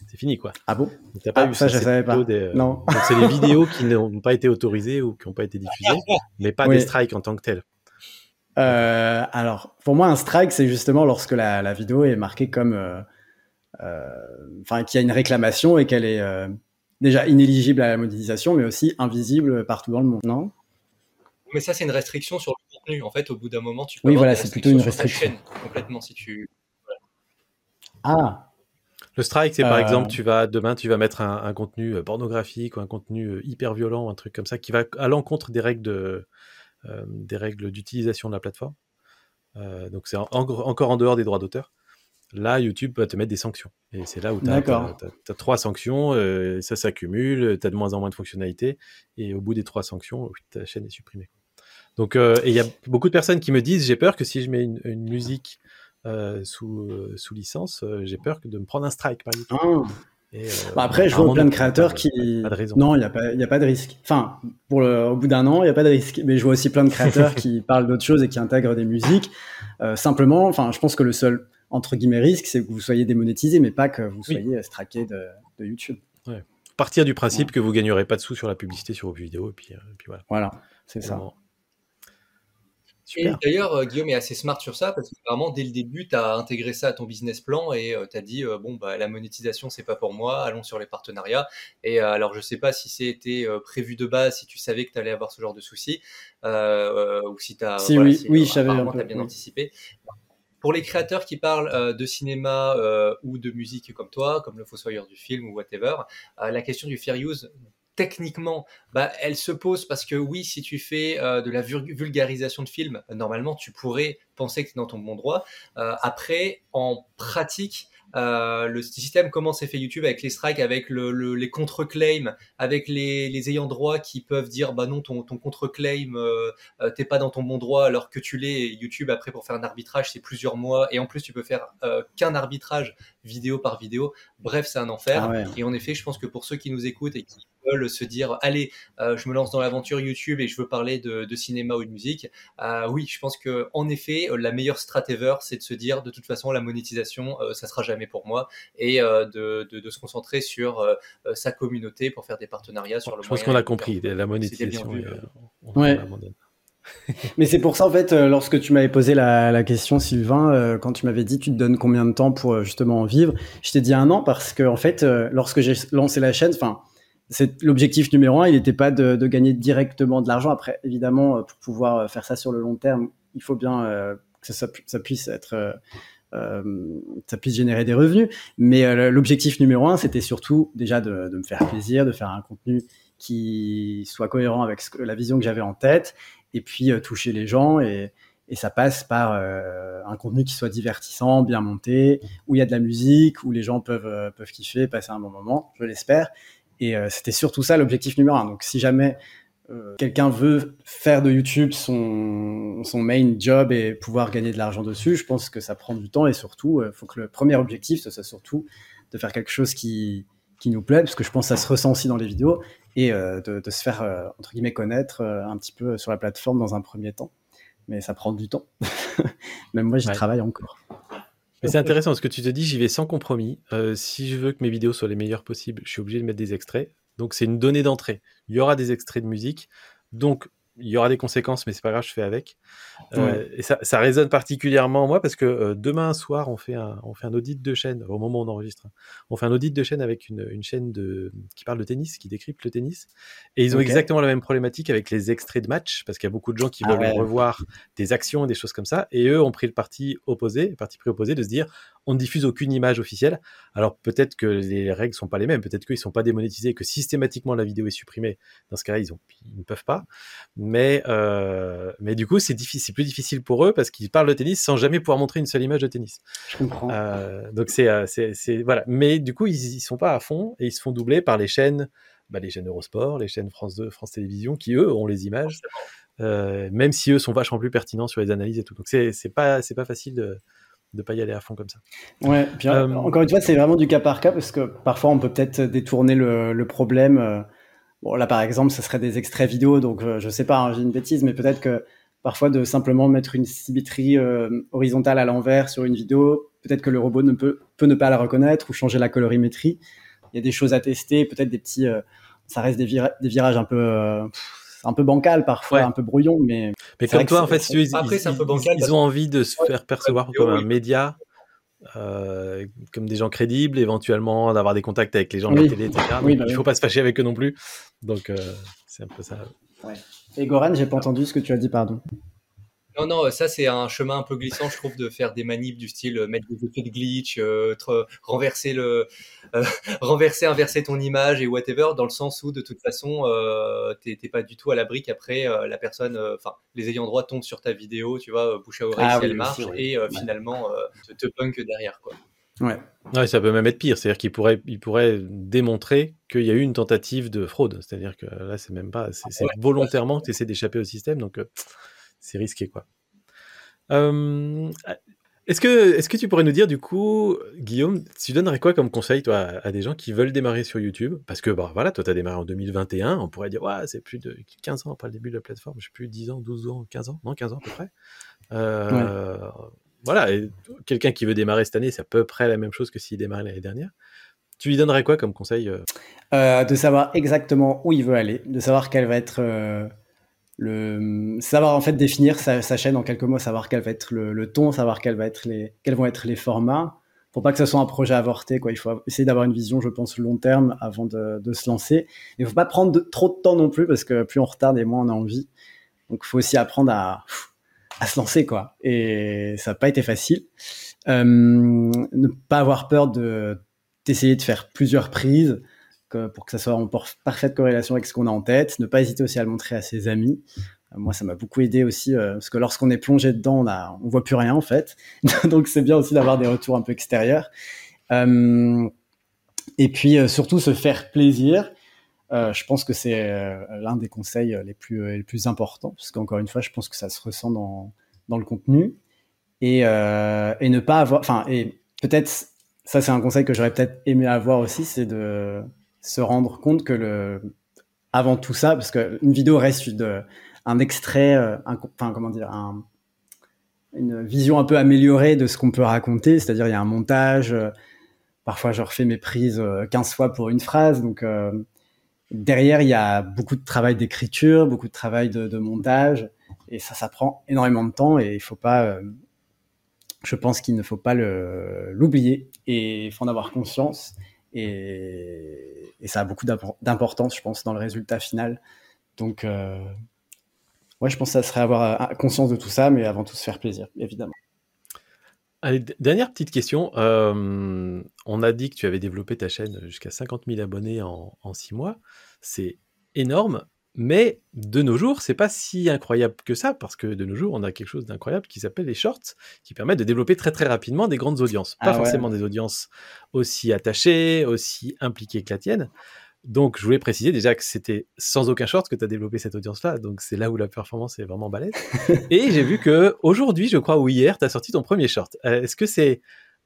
c'est fini quoi. Ah bon? T'as pas ah, ça, je savais pas. Des, euh, non. Donc c'est des vidéos qui n'ont pas été autorisées ou qui n'ont pas été diffusées, mais pas des strikes en tant que tels. Euh, alors, pour moi, un strike, c'est justement lorsque la, la, vidéo est marquée comme, enfin, qu'il y a une réclamation et qu'elle est déjà inéligible à la monétisation, mais aussi invisible partout dans le monde, non? Mais ça, c'est une restriction sur le contenu. En fait, au bout d'un moment, tu peux oui, voilà, c'est plutôt une restriction. complètement si tu. Ah, le strike, c'est par euh... exemple, tu vas demain, tu vas mettre un, un, contenu pornographique ou un contenu hyper violent, un truc comme ça, qui va à l'encontre des règles de, euh, des règles d'utilisation de la plateforme. Euh, donc c'est en, encore en dehors des droits d'auteur. Là, YouTube va te mettre des sanctions. Et c'est là où tu as, trois sanctions, euh, ça s'accumule, tu as de moins en moins de fonctionnalités, et au bout des trois sanctions, ta chaîne est supprimée. Donc, euh, et il y a beaucoup de personnes qui me disent, j'ai peur que si je mets une, une musique euh, sous, euh, sous licence, euh, j'ai peur de me prendre un strike par exemple. Ah. Et, bah après, je vois plein de créateurs qui. Pas de raison. Non, il n'y a, pas, y a pas de risque. Enfin, pour le, au bout d'un an, il n'y a pas de risque. Mais je vois aussi plein de créateurs qui parlent d'autres choses et qui intègrent des musiques. simplement, enfin, je pense que le seul entre guillemets risque, c'est que vous soyez démonétisé, mais pas que vous soyez oui. straqué de, de, YouTube. Ouais. Partir du principe ouais. que vous gagnerez pas de sous sur la publicité sur vos vidéos, et puis, et puis voilà. Voilà, c'est ça. Super. Et d'ailleurs, euh, Guillaume est assez smart sur ça parce que vraiment, dès le début, tu as intégré ça à ton business plan et euh, tu as dit euh, bon, bah, la monétisation, c'est pas pour moi, allons sur les partenariats. Et euh, alors, je sais pas si c'était prévu de base, si tu savais que tu allais avoir ce genre de soucis ou si tu as. Si, voilà, oui, si, oui, je savais. Tu as bien oui. anticipé. Pour les créateurs qui parlent de cinéma ou de musique comme toi, comme le Fossoyeur du film ou whatever, la question du fair use techniquement, bah, elle se pose parce que oui, si tu fais euh, de la vulgarisation de films, normalement, tu pourrais penser que tu es dans ton bon droit. Euh, après, en pratique, euh, le système, comment c'est fait YouTube avec les strikes, avec le, le, les contre-claims, avec les, ayants droit qui peuvent dire bah non, ton, ton contre-claim, euh, euh, t'es pas dans ton bon droit alors que tu l'es. YouTube, après, pour faire un arbitrage, c'est plusieurs mois. Et en plus, tu peux faire qu'un arbitrage vidéo par vidéo. Bref, c'est un enfer. Ah ouais. Et en effet, je pense que pour ceux qui nous écoutent et qui veulent se dire allez, euh, je me lance dans l'aventure YouTube et je veux parler de, de cinéma ou de musique, euh, oui, je pense que en effet, la meilleure strat ever, c'est de se dire de toute façon la monétisation, euh, ça sera jamais pour moi et de, de, de, se concentrer sur sa communauté pour faire des partenariats sur le. Je pense qu'on a compris la monétisation. Vu, ouais. Mais c'est pour ça, en fait, lorsque tu m'avais posé la, question, Sylvain, quand tu m'avais dit tu te donnes combien de temps pour justement en vivre, je t'ai dit un an parce que, en fait, lorsque j'ai lancé la chaîne, enfin, l'objectif numéro un. Il n'était pas de, gagner directement de l'argent. Après, évidemment, pour pouvoir faire ça sur le long terme, il faut bien euh, que ça, puisse être, euh, ça puisse générer des revenus. Mais euh, l'objectif numéro un, c'était surtout déjà de, me faire plaisir, de faire un contenu qui soit cohérent avec la vision que j'avais en tête, et puis euh, toucher les gens. Et, ça passe par euh, un contenu qui soit divertissant, bien monté, où il y a de la musique, où les gens peuvent peuvent kiffer, passer un bon moment, je l'espère. Et euh, c'était surtout ça l'objectif numéro un. Donc si jamais euh, quelqu'un veut faire de YouTube son, son main job et pouvoir gagner de l'argent dessus, je pense que ça prend du temps et surtout, il euh, faut que le premier objectif, ce soit surtout de faire quelque chose qui, qui nous plaît, parce que je pense que ça se ressent aussi dans les vidéos, et euh, de, de, se faire, entre guillemets, connaître un petit peu sur la plateforme dans un premier temps. mais ça prend du temps. Même moi, j'y travaille encore. Mais c'est intéressant parce que tu te dis, j'y vais sans compromis. Euh, si je veux que mes vidéos soient les meilleures possibles, je suis obligé de mettre des extraits. Donc c'est une donnée d'entrée. Il y aura des extraits de musique. Donc il y aura des conséquences, mais c'est pas grave, je fais avec. Euh, et ça, ça, résonne particulièrement moi parce que euh, demain soir, on fait, un, on fait un audit de chaîne, au moment où on enregistre, hein. on fait un audit de chaîne avec une, une, chaîne de, qui parle de tennis, qui décrypte le tennis. Et ils ont exactement la même problématique avec les extraits de match, parce qu'il y a beaucoup de gens qui ah veulent revoir des actions et des choses comme ça. Et eux ont pris le parti opposé, le parti pris opposé de se dire, on ne diffuse aucune image officielle. Alors peut-être que les règles sont pas les mêmes, peut-être qu'ils sont pas démonétisés, que systématiquement la vidéo est supprimée. Dans ce cas-là, ils, ont, ils ne peuvent pas. Mais, euh, mais du coup, c'est difficile, plus difficile pour eux parce qu'ils parlent de tennis sans jamais pouvoir montrer une seule image de tennis. Je comprends. Euh, donc c'est, euh, c'est, voilà. Mais du coup, ils, ils sont pas à fond et ils se font doubler par les chaînes, bah, les chaînes Eurosport, les chaînes France 2, France Télévisions, qui eux ont les images. Euh, même si eux sont vachement plus pertinents sur les analyses et tout. Donc c'est, c'est pas, c'est pas facile de, de pas y aller à fond comme ça. Ouais, puis, euh, encore une fois, c'est vraiment du cas par cas parce que parfois on peut peut-être détourner le, le problème. Euh, bon, là par exemple, ce serait des extraits vidéo, donc euh, je sais pas, hein, j'ai une bêtise, mais peut-être que parfois de simplement mettre une symétrie horizontale à l'envers sur une vidéo, peut-être que le robot ne peut, peut ne pas la reconnaître ou changer la colorimétrie. Il y a des choses à tester, peut-être des petits, ça reste des, des, virages un peu un peu bancal parfois, un peu brouillon, mais. Mais comme toi, en fait, ils, ils, ont envie de se faire percevoir comme un média, euh, comme des gens crédibles, éventuellement d'avoir des contacts avec les gens de la télé, etc. Bah il ne faut pas se fâcher avec eux non plus. Donc, euh, c'est un peu ça. Et Goran, j'ai pas entendu ce que tu as dit, pardon. Non, non, ça c'est un chemin un peu glissant, je trouve, de faire des manips du style euh, mettre des effets de glitch, euh, renverser le, euh, renverser, inverser ton image et whatever, dans le sens où de toute façon, euh, t'es pas du tout à l'abri qu'après la personne, enfin, les ayants droit tombent sur ta vidéo, tu vois, bouche à oreille ah si elle marche, et finalement te, te, punk derrière, quoi. Ouais. ouais. ça peut même être pire, c'est-à-dire qu'il pourrait, il pourrait démontrer qu'il y a eu une tentative de fraude, c'est-à-dire que là, c'est même pas, c'est volontairement que tu essaies d'échapper au système, donc c'est risqué quoi. est-ce que, est-ce que tu pourrais nous dire du coup, Guillaume, tu donnerais quoi comme conseil toi à, des gens qui veulent démarrer sur YouTube? Parce que bah, voilà, toi tu as démarré en 2021, on pourrait dire ouais, c'est plus de 15 ans après le début de la plateforme, je sais plus 10 ans, 12 ans, 15 ans, non 15 ans à peu près. Euh, voilà, quelqu'un qui veut démarrer cette année, c'est à peu près la même chose que s'il démarrait l'année dernière. Tu lui donnerais quoi comme conseil euh? Euh, De savoir exactement où il veut aller, de savoir quelle va être le savoir en fait définir sa, chaîne en quelques mots, savoir quel va être le, ton, savoir quel va être les, quels vont être les formats, pour pas que ce soit un projet avorté. Quoi. Il faut essayer d'avoir une vision, je pense, long terme avant de, de se lancer. Il faut pas prendre trop de temps non plus, parce que plus on retarde et moins on a envie. Donc il faut aussi apprendre à, à se lancer, quoi. Et ça n'a pas été facile. Euh, ne pas avoir peur de d'essayer de faire plusieurs prises pour que ça soit en parfaite corrélation avec ce qu'on a en tête. Ne pas hésiter aussi à le montrer à ses amis. Euh, moi, ça m'a beaucoup aidé aussi euh, parce que lorsqu'on est plongé dedans, on a, voit plus rien en fait. Donc, c'est bien aussi d'avoir des retours un peu extérieurs. Euh, et puis surtout se faire plaisir. je pense que c'est l'un des conseils les plus les plus importants parce qu'encore une fois, je pense que ça se ressent dans dans le contenu et et ne pas avoir, enfin et peut-être ça c'est un conseil que j'aurais peut-être aimé avoir aussi, c'est de se rendre compte que le, avant tout ça, parce qu'une vidéo reste de, un extrait, euh, enfin comment dire, un, une vision un peu améliorée de ce qu'on peut raconter, c'est-à-dire il y a un montage, euh, parfois je refais mes prises 15 euh, fois pour une phrase, donc derrière il y a beaucoup de travail d'écriture, beaucoup de travail de, montage, et ça, ça prend énormément de temps et il faut pas, je pense qu'il ne faut pas l'oublier et il faut en avoir conscience et, ça a beaucoup d'importance, je pense, dans le résultat final. Donc, euh, ouais, je pense que ça serait avoir euh, conscience de tout ça, mais avant tout se faire plaisir, évidemment. Allez, dernière petite question. Euh, on a dit que tu avais développé ta chaîne jusqu'à 50 000 abonnés en, en 6 mois. C'est énorme. Mais de nos jours, c'est pas si incroyable que ça, parce que de nos jours, on a quelque chose d'incroyable qui s'appelle les shorts, qui permettent de développer très très rapidement des grandes audiences. Pas ah forcément des audiences aussi attachées, aussi impliquées que la tienne. Donc, je voulais préciser déjà que c'était sans aucun short que tu as développé cette audience-là. Donc, c'est là où la performance est vraiment balèze. Et j'ai vu que aujourd'hui, je crois, ou hier, tu as sorti ton premier short. Euh, est-ce que c'est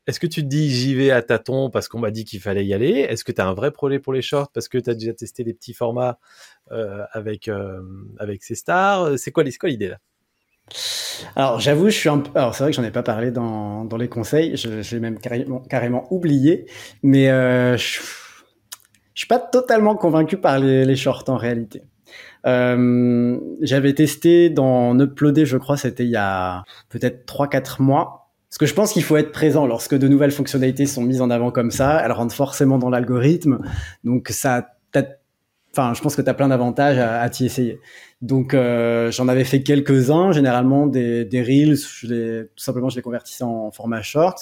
est-ce que tu te dis j'y vais à tâtons parce qu'on m'a dit qu'il fallait y aller? Est-ce que tu as un vrai projet pour les shorts parce que tu as déjà testé les petits formats euh, avec, euh, avec ces stars? C'est quoi, l'idée là? Alors j'avoue, je suis un. Alors c'est vrai que j'en ai pas parlé dans, dans les conseils, je, l'ai même carrément, carrément oublié, mais euh, je, je suis pas totalement convaincu par les, les shorts en réalité. Euh, J'avais testé dans Uploader, je crois, c'était il y a peut-être 3-4 mois. Parce que je pense qu'il faut être présent lorsque de nouvelles fonctionnalités sont mises en avant comme ça. Elles rentrent forcément dans l'algorithme. Donc ça, enfin, je pense que tu as plein d'avantages à, t'y essayer. Donc euh, j'en avais fait quelques-uns, généralement des, des reels. Je les, tout simplement, je les convertissais en format shorts.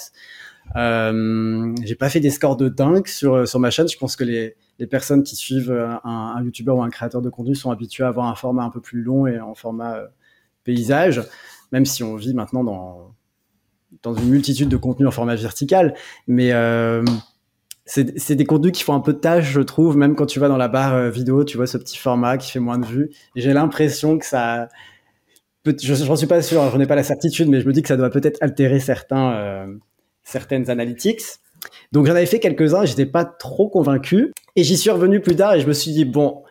Euh, j'ai pas fait des scores de dingue sur sur ma chaîne. Je pense que les les personnes qui suivent un, un YouTuber ou un créateur de contenu sont habitués à avoir un format un peu plus long et en format euh, paysage, même si on vit maintenant dans, dans une multitude de contenus en format vertical. Mais euh, c'est des contenus qui font un peu de tâche, je trouve, même quand tu vas dans la barre euh, vidéo, tu vois ce petit format qui fait moins de vues. J'ai l'impression que ça... Je j'en suis pas sûr, j'en ai pas la certitude, mais je me dis que ça doit peut-être altérer certains, euh, certaines analytics. Donc j'en avais fait quelques-uns, j'étais pas trop convaincu. Et j'y suis revenu plus tard et je me suis dit, bon,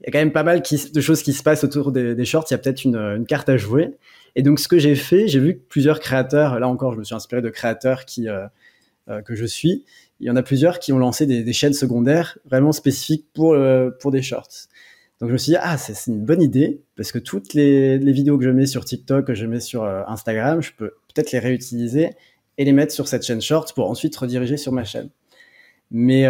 il y a quand même pas mal de choses qui se passent autour des, shorts, il y a peut-être une, carte à jouer. Et donc ce que j'ai fait, j'ai vu que plusieurs créateurs, là encore je me suis inspiré de créateurs qui, euh, euh, que je suis, il y en a plusieurs qui ont lancé des, chaînes secondaires vraiment spécifiques pour, euh, pour des shorts. Donc je me suis dit, ah, c'est une bonne idée, parce que toutes les, vidéos que je mets sur TikTok, que je mets sur Instagram, je peux peut-être les réutiliser et les mettre sur cette chaîne short pour ensuite rediriger sur ma chaîne. Mais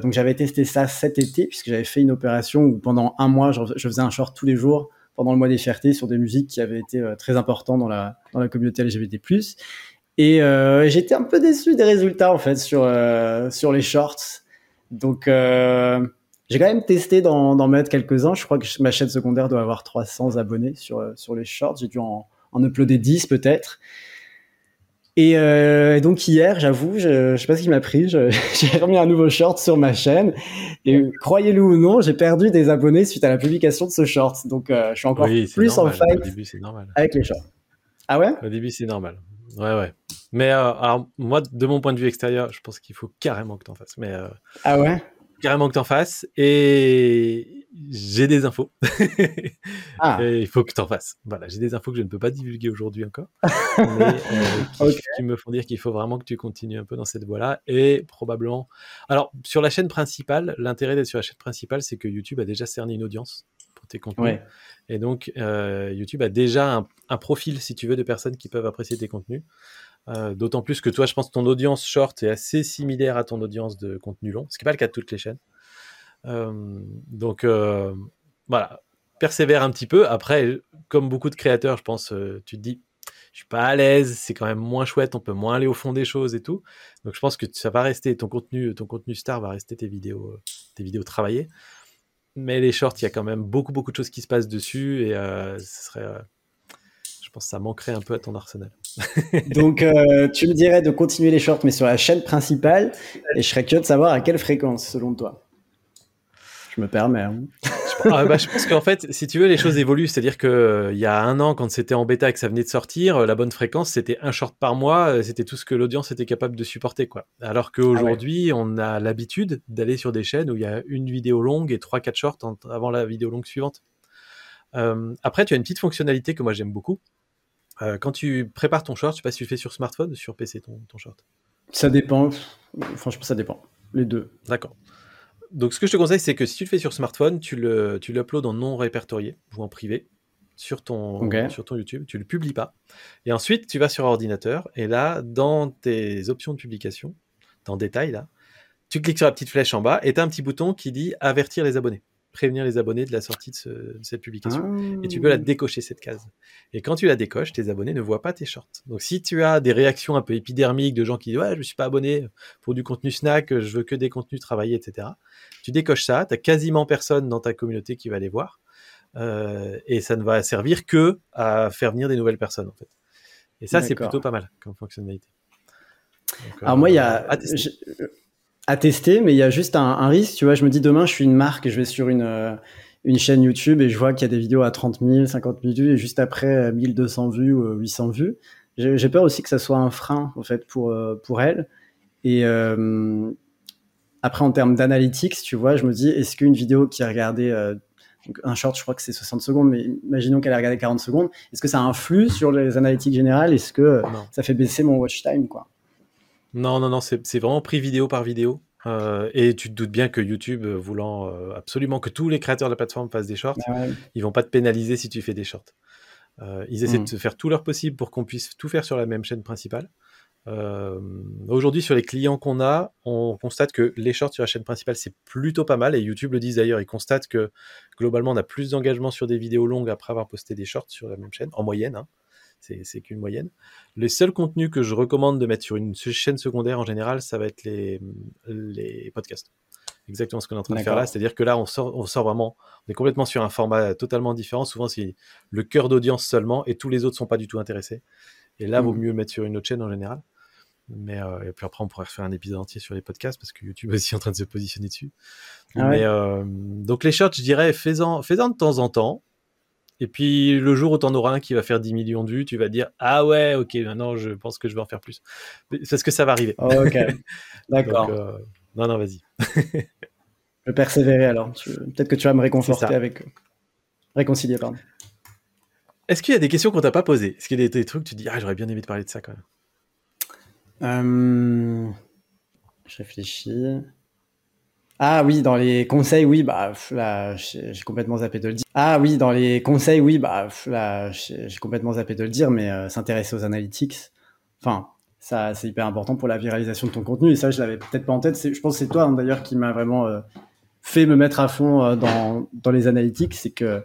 donc j'avais testé ça cet été puisque j'avais fait une opération où pendant un mois je, faisais un short tous les jours pendant le mois des fiertés sur des musiques qui avaient été euh, très importantes dans la dans la communauté LGBT+. Et euh, j'étais un peu déçu des résultats en fait sur euh, sur les shorts. Donc j'ai quand même testé d'en mettre quelques-uns. Je crois que ma chaîne secondaire doit avoir 300 abonnés sur sur les shorts. J'ai dû en, en uploader 10 peut-être. Et euh, donc hier, j'avoue, je, je sais pas ce qui m'a pris, j'ai remis un nouveau short sur ma chaîne. Et croyez-le ou non, j'ai perdu des abonnés suite à la publication de ce short. Donc euh, je suis encore oui, plus normal. en fight Au début, c'est normal. avec les shorts. Ah ouais? Au début, c'est normal. Ouais, ouais. Mais euh, alors, moi, de mon point de vue extérieur, je pense qu'il faut carrément que t'en fasses. Mais ah ouais? Carrément que t'en fasses. Et j'ai des infos. ah. Il faut que t'en fasses. Voilà, j'ai des infos que je ne peux pas divulguer aujourd'hui encore, mais euh, qui, okay. qui, me font dire qu'il faut vraiment que tu continues un peu dans cette voie-là. Et probablement. Alors, sur la chaîne principale, l'intérêt d'être sur la chaîne principale, c'est que YouTube a déjà cerné une audience pour tes contenus. Ouais. Et donc, euh, YouTube a déjà un, un, profil, si tu veux, de personnes qui peuvent apprécier tes contenus. Euh, D'autant plus que toi, je pense que ton audience short est assez similaire à ton audience de contenu long, ce qui n'est pas le cas de toutes les chaînes. Euh, donc euh, voilà, persévère un petit peu. Après, comme beaucoup de créateurs, je pense, tu te dis, je suis pas à l'aise, c'est quand même moins chouette, on peut moins aller au fond des choses et tout. Donc je pense que ça va rester ton contenu, ton contenu star va rester tes vidéos, tes vidéos travaillées. Mais les shorts, il y a quand même beaucoup beaucoup de choses qui se passent dessus et ce serait pense que ça manquerait un peu à ton arsenal. Donc, euh, tu me dirais de continuer les shorts, mais sur la chaîne principale, et je serais curieux de savoir à quelle fréquence, selon toi? Je me permets. Hein. ah, bah, je pense qu'en fait, si tu veux, les choses évoluent. C'est-à-dire qu'il euh, il y a un an, quand c'était en bêta et que ça venait de sortir, euh, la bonne fréquence, c'était un short par mois. C'était tout ce que l'audience était capable de supporter. quoi. Alors qu'aujourd'hui, ah ouais. on a l'habitude d'aller sur des chaînes où il y a une vidéo longue et 3-4 shorts avant la vidéo longue suivante. Euh, après, tu as une petite fonctionnalité que moi j'aime beaucoup. Euh, quand tu prépares ton short, je sais pas si tu le fais sur smartphone ou sur PC ton, ton short. Ça dépend. Franchement, ça dépend. Les deux. D'accord. Donc, ce que je te conseille, c'est que si tu le fais sur smartphone, tu le, tu l'uploades en non répertorié ou en privé sur ton, okay. sur ton YouTube. Tu le publies pas. Et ensuite, tu vas sur ordinateur et là, dans tes options de publication, dans détail là, tu cliques sur la petite flèche en bas et tu as un petit bouton qui dit avertir les abonnés prévenir les abonnés de la sortie de, ce, de cette publication. Ah. Et tu peux la décocher, cette case. Et quand tu la décoches, tes abonnés ne voient pas tes shorts. Donc si tu as des réactions un peu épidermiques de gens qui disent Ouais, je ne suis pas abonné pour du contenu snack, je veux que des contenus travaillés, etc. Tu décoches ça, tu n'as quasiment personne dans ta communauté qui va les voir. Euh, et ça ne va servir que à faire venir des nouvelles personnes, en fait. Et ça, c'est plutôt pas mal comme fonctionnalité. Donc, Alors euh, moi, il y a à tester, mais il y a juste un, un, risque. Tu vois, je me dis demain, je suis une marque et je vais sur une, euh, une chaîne YouTube et je vois qu'il y a des vidéos à 30 000, 50 000 vues et juste après 1200 vues ou 800 vues. J'ai peur aussi que ça soit un frein en fait pour euh, pour elle. Et euh, après, en termes d'analytics, tu vois, je me dis, est-ce qu'une vidéo qui regardée Donc, un short, je crois que c'est 60 secondes, mais imaginons qu'elle a regardé 40 secondes. Est-ce que ça influe sur les analytiques générales? Est-ce que ça fait baisser mon watch time quoi? Non, non, non, c'est vraiment pris vidéo par vidéo. Euh, et tu te doutes bien que YouTube, euh, voulant euh, absolument que tous les créateurs de la plateforme fassent des shorts, bah ils vont pas te pénaliser si tu fais des shorts. ils essaient de mm. faire tout leur possible pour qu'on puisse tout faire sur la même chaîne principale. Aujourd'hui, sur les clients qu'on a, on constate que les shorts sur la chaîne principale, c'est plutôt pas mal. Et YouTube le dit d'ailleurs, ils constatent que globalement, on a plus d'engagement sur des vidéos longues après avoir posté des shorts sur la même chaîne, en moyenne. Hein c'est qu'une moyenne. Les seuls contenus que je recommande de mettre sur une chaîne secondaire en général, ça va être les, les podcasts. Exactement ce qu'on est en train de faire là, c'est-à-dire que là, on sort, on sort vraiment, on est complètement sur un format totalement différent. Souvent, c'est le cœur d'audience seulement et tous les autres sont pas du tout intéressés. Et là, il vaut mmh. mieux mettre sur une autre chaîne en général. Mais euh, et puis après, on pourrait faire un épisode entier sur les podcasts parce que YouTube est aussi en train de se positionner dessus. Ah Mais euh, donc les shorts, je dirais, fais-en, fais-en de temps en temps. Et puis le jour où tu en auras un qui va faire 10 millions de vues, tu vas dire Ah ouais, ok, maintenant je pense que je vais en faire plus. Parce que ça va arriver. Oh, ok, d'accord. Euh, non, non, vas-y. je vais persévérer alors. Peut-être que tu vas me réconforter avec. Réconcilier, pardon. Est-ce qu'il y a des questions qu'on t'a pas posées? Est-ce qu'il y a des, trucs que tu dis Ah, j'aurais bien aimé te parler de ça quand même euh... Je réfléchis. Ah oui, dans les conseils, oui, bah là, j'ai complètement zappé de le dire. Ah oui, dans les conseils, oui, bah là, j'ai complètement zappé de le dire, mais euh, s'intéresser aux analytics, enfin, ça, c'est hyper important pour la viralisation de ton contenu. Et ça, je l'avais peut-être pas en tête. Je pense que c'est toi, hein, d'ailleurs, qui m'a vraiment euh, fait me mettre à fond euh, dans, dans les analytics. C'est que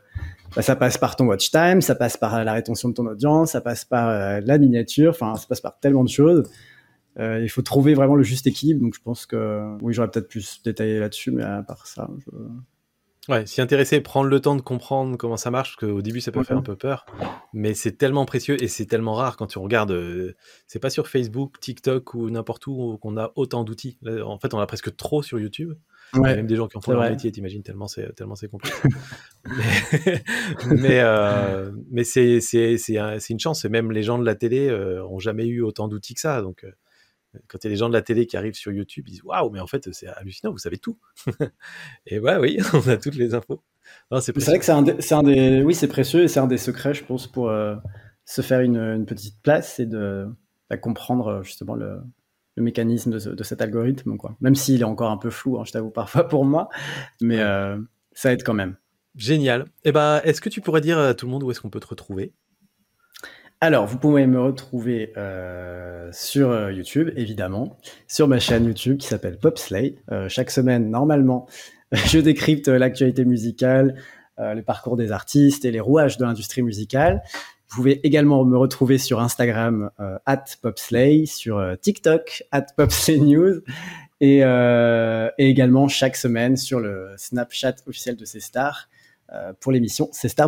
bah, ça passe par ton watch time, ça passe par la rétention de ton audience, ça passe par la miniature, enfin, ça passe par tellement de choses. Euh, il faut trouver vraiment le juste équilibre. Donc je pense que oui, j'aurais peut-être plus détaillé là-dessus, mais à part ça, je... Ouais, s'y intéresser, prendre le temps de comprendre comment ça marche, parce qu'au début ça peut faire un peu peur, mais c'est tellement précieux et c'est tellement rare quand tu regardes. Euh, c'est pas sur Facebook, TikTok ou n'importe où qu'on a autant d'outils. En fait, on a presque trop sur YouTube. Il y a même des gens qui en font leur métier, t'imagines, tellement c'est tellement c'est compliqué. mais mais, euh, mais c'est c'est une chance. Et même les gens de la télé euh, ont jamais eu autant d'outils que ça. Donc quand il y a des gens de la télé qui arrivent sur YouTube, ils disent waouh, mais en fait c'est hallucinant, vous savez tout. et ouais, oui, on a toutes les infos. C'est vrai que c'est un, un, des, oui, c'est précieux et c'est un des secrets, je pense, pour euh, se faire une, une, petite place et de, bah, comprendre euh, justement le, le mécanisme de, de, cet algorithme, quoi. Même s'il est encore un peu flou, hein, je t'avoue parfois pour moi, mais euh, ça aide quand même. Génial. Et eh ben, est-ce que tu pourrais dire à tout le monde où est-ce qu'on peut te retrouver? Alors, vous pouvez me retrouver euh, sur euh, YouTube, évidemment, sur ma chaîne YouTube qui s'appelle Popslay. Euh, chaque semaine, normalement, je décrypte l'actualité musicale, le parcours des artistes et les rouages de l'industrie musicale. Vous pouvez également me retrouver sur Instagram at Popslay, sur TikTok at Popslay News et, et, également chaque semaine sur le Snapchat officiel de ces stars pour l'émission C'est Star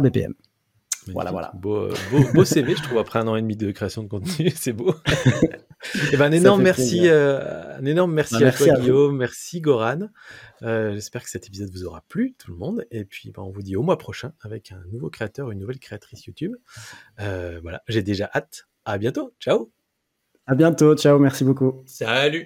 Voilà, voilà. Beau, beau, CV, je trouve, après un an et demi de création de contenu. C'est beau. et eh ben, un énorme merci, euh, un énorme merci, à toi, Guillaume. Merci, Goran. Euh, j'espère que cet épisode vous aura plu, tout le monde. Et puis, ben, on vous dit au mois prochain avec un nouveau créateur, une nouvelle créatrice YouTube. Euh, voilà, j'ai déjà hâte. À bientôt. Ciao. À bientôt. Ciao. Merci beaucoup. Salut.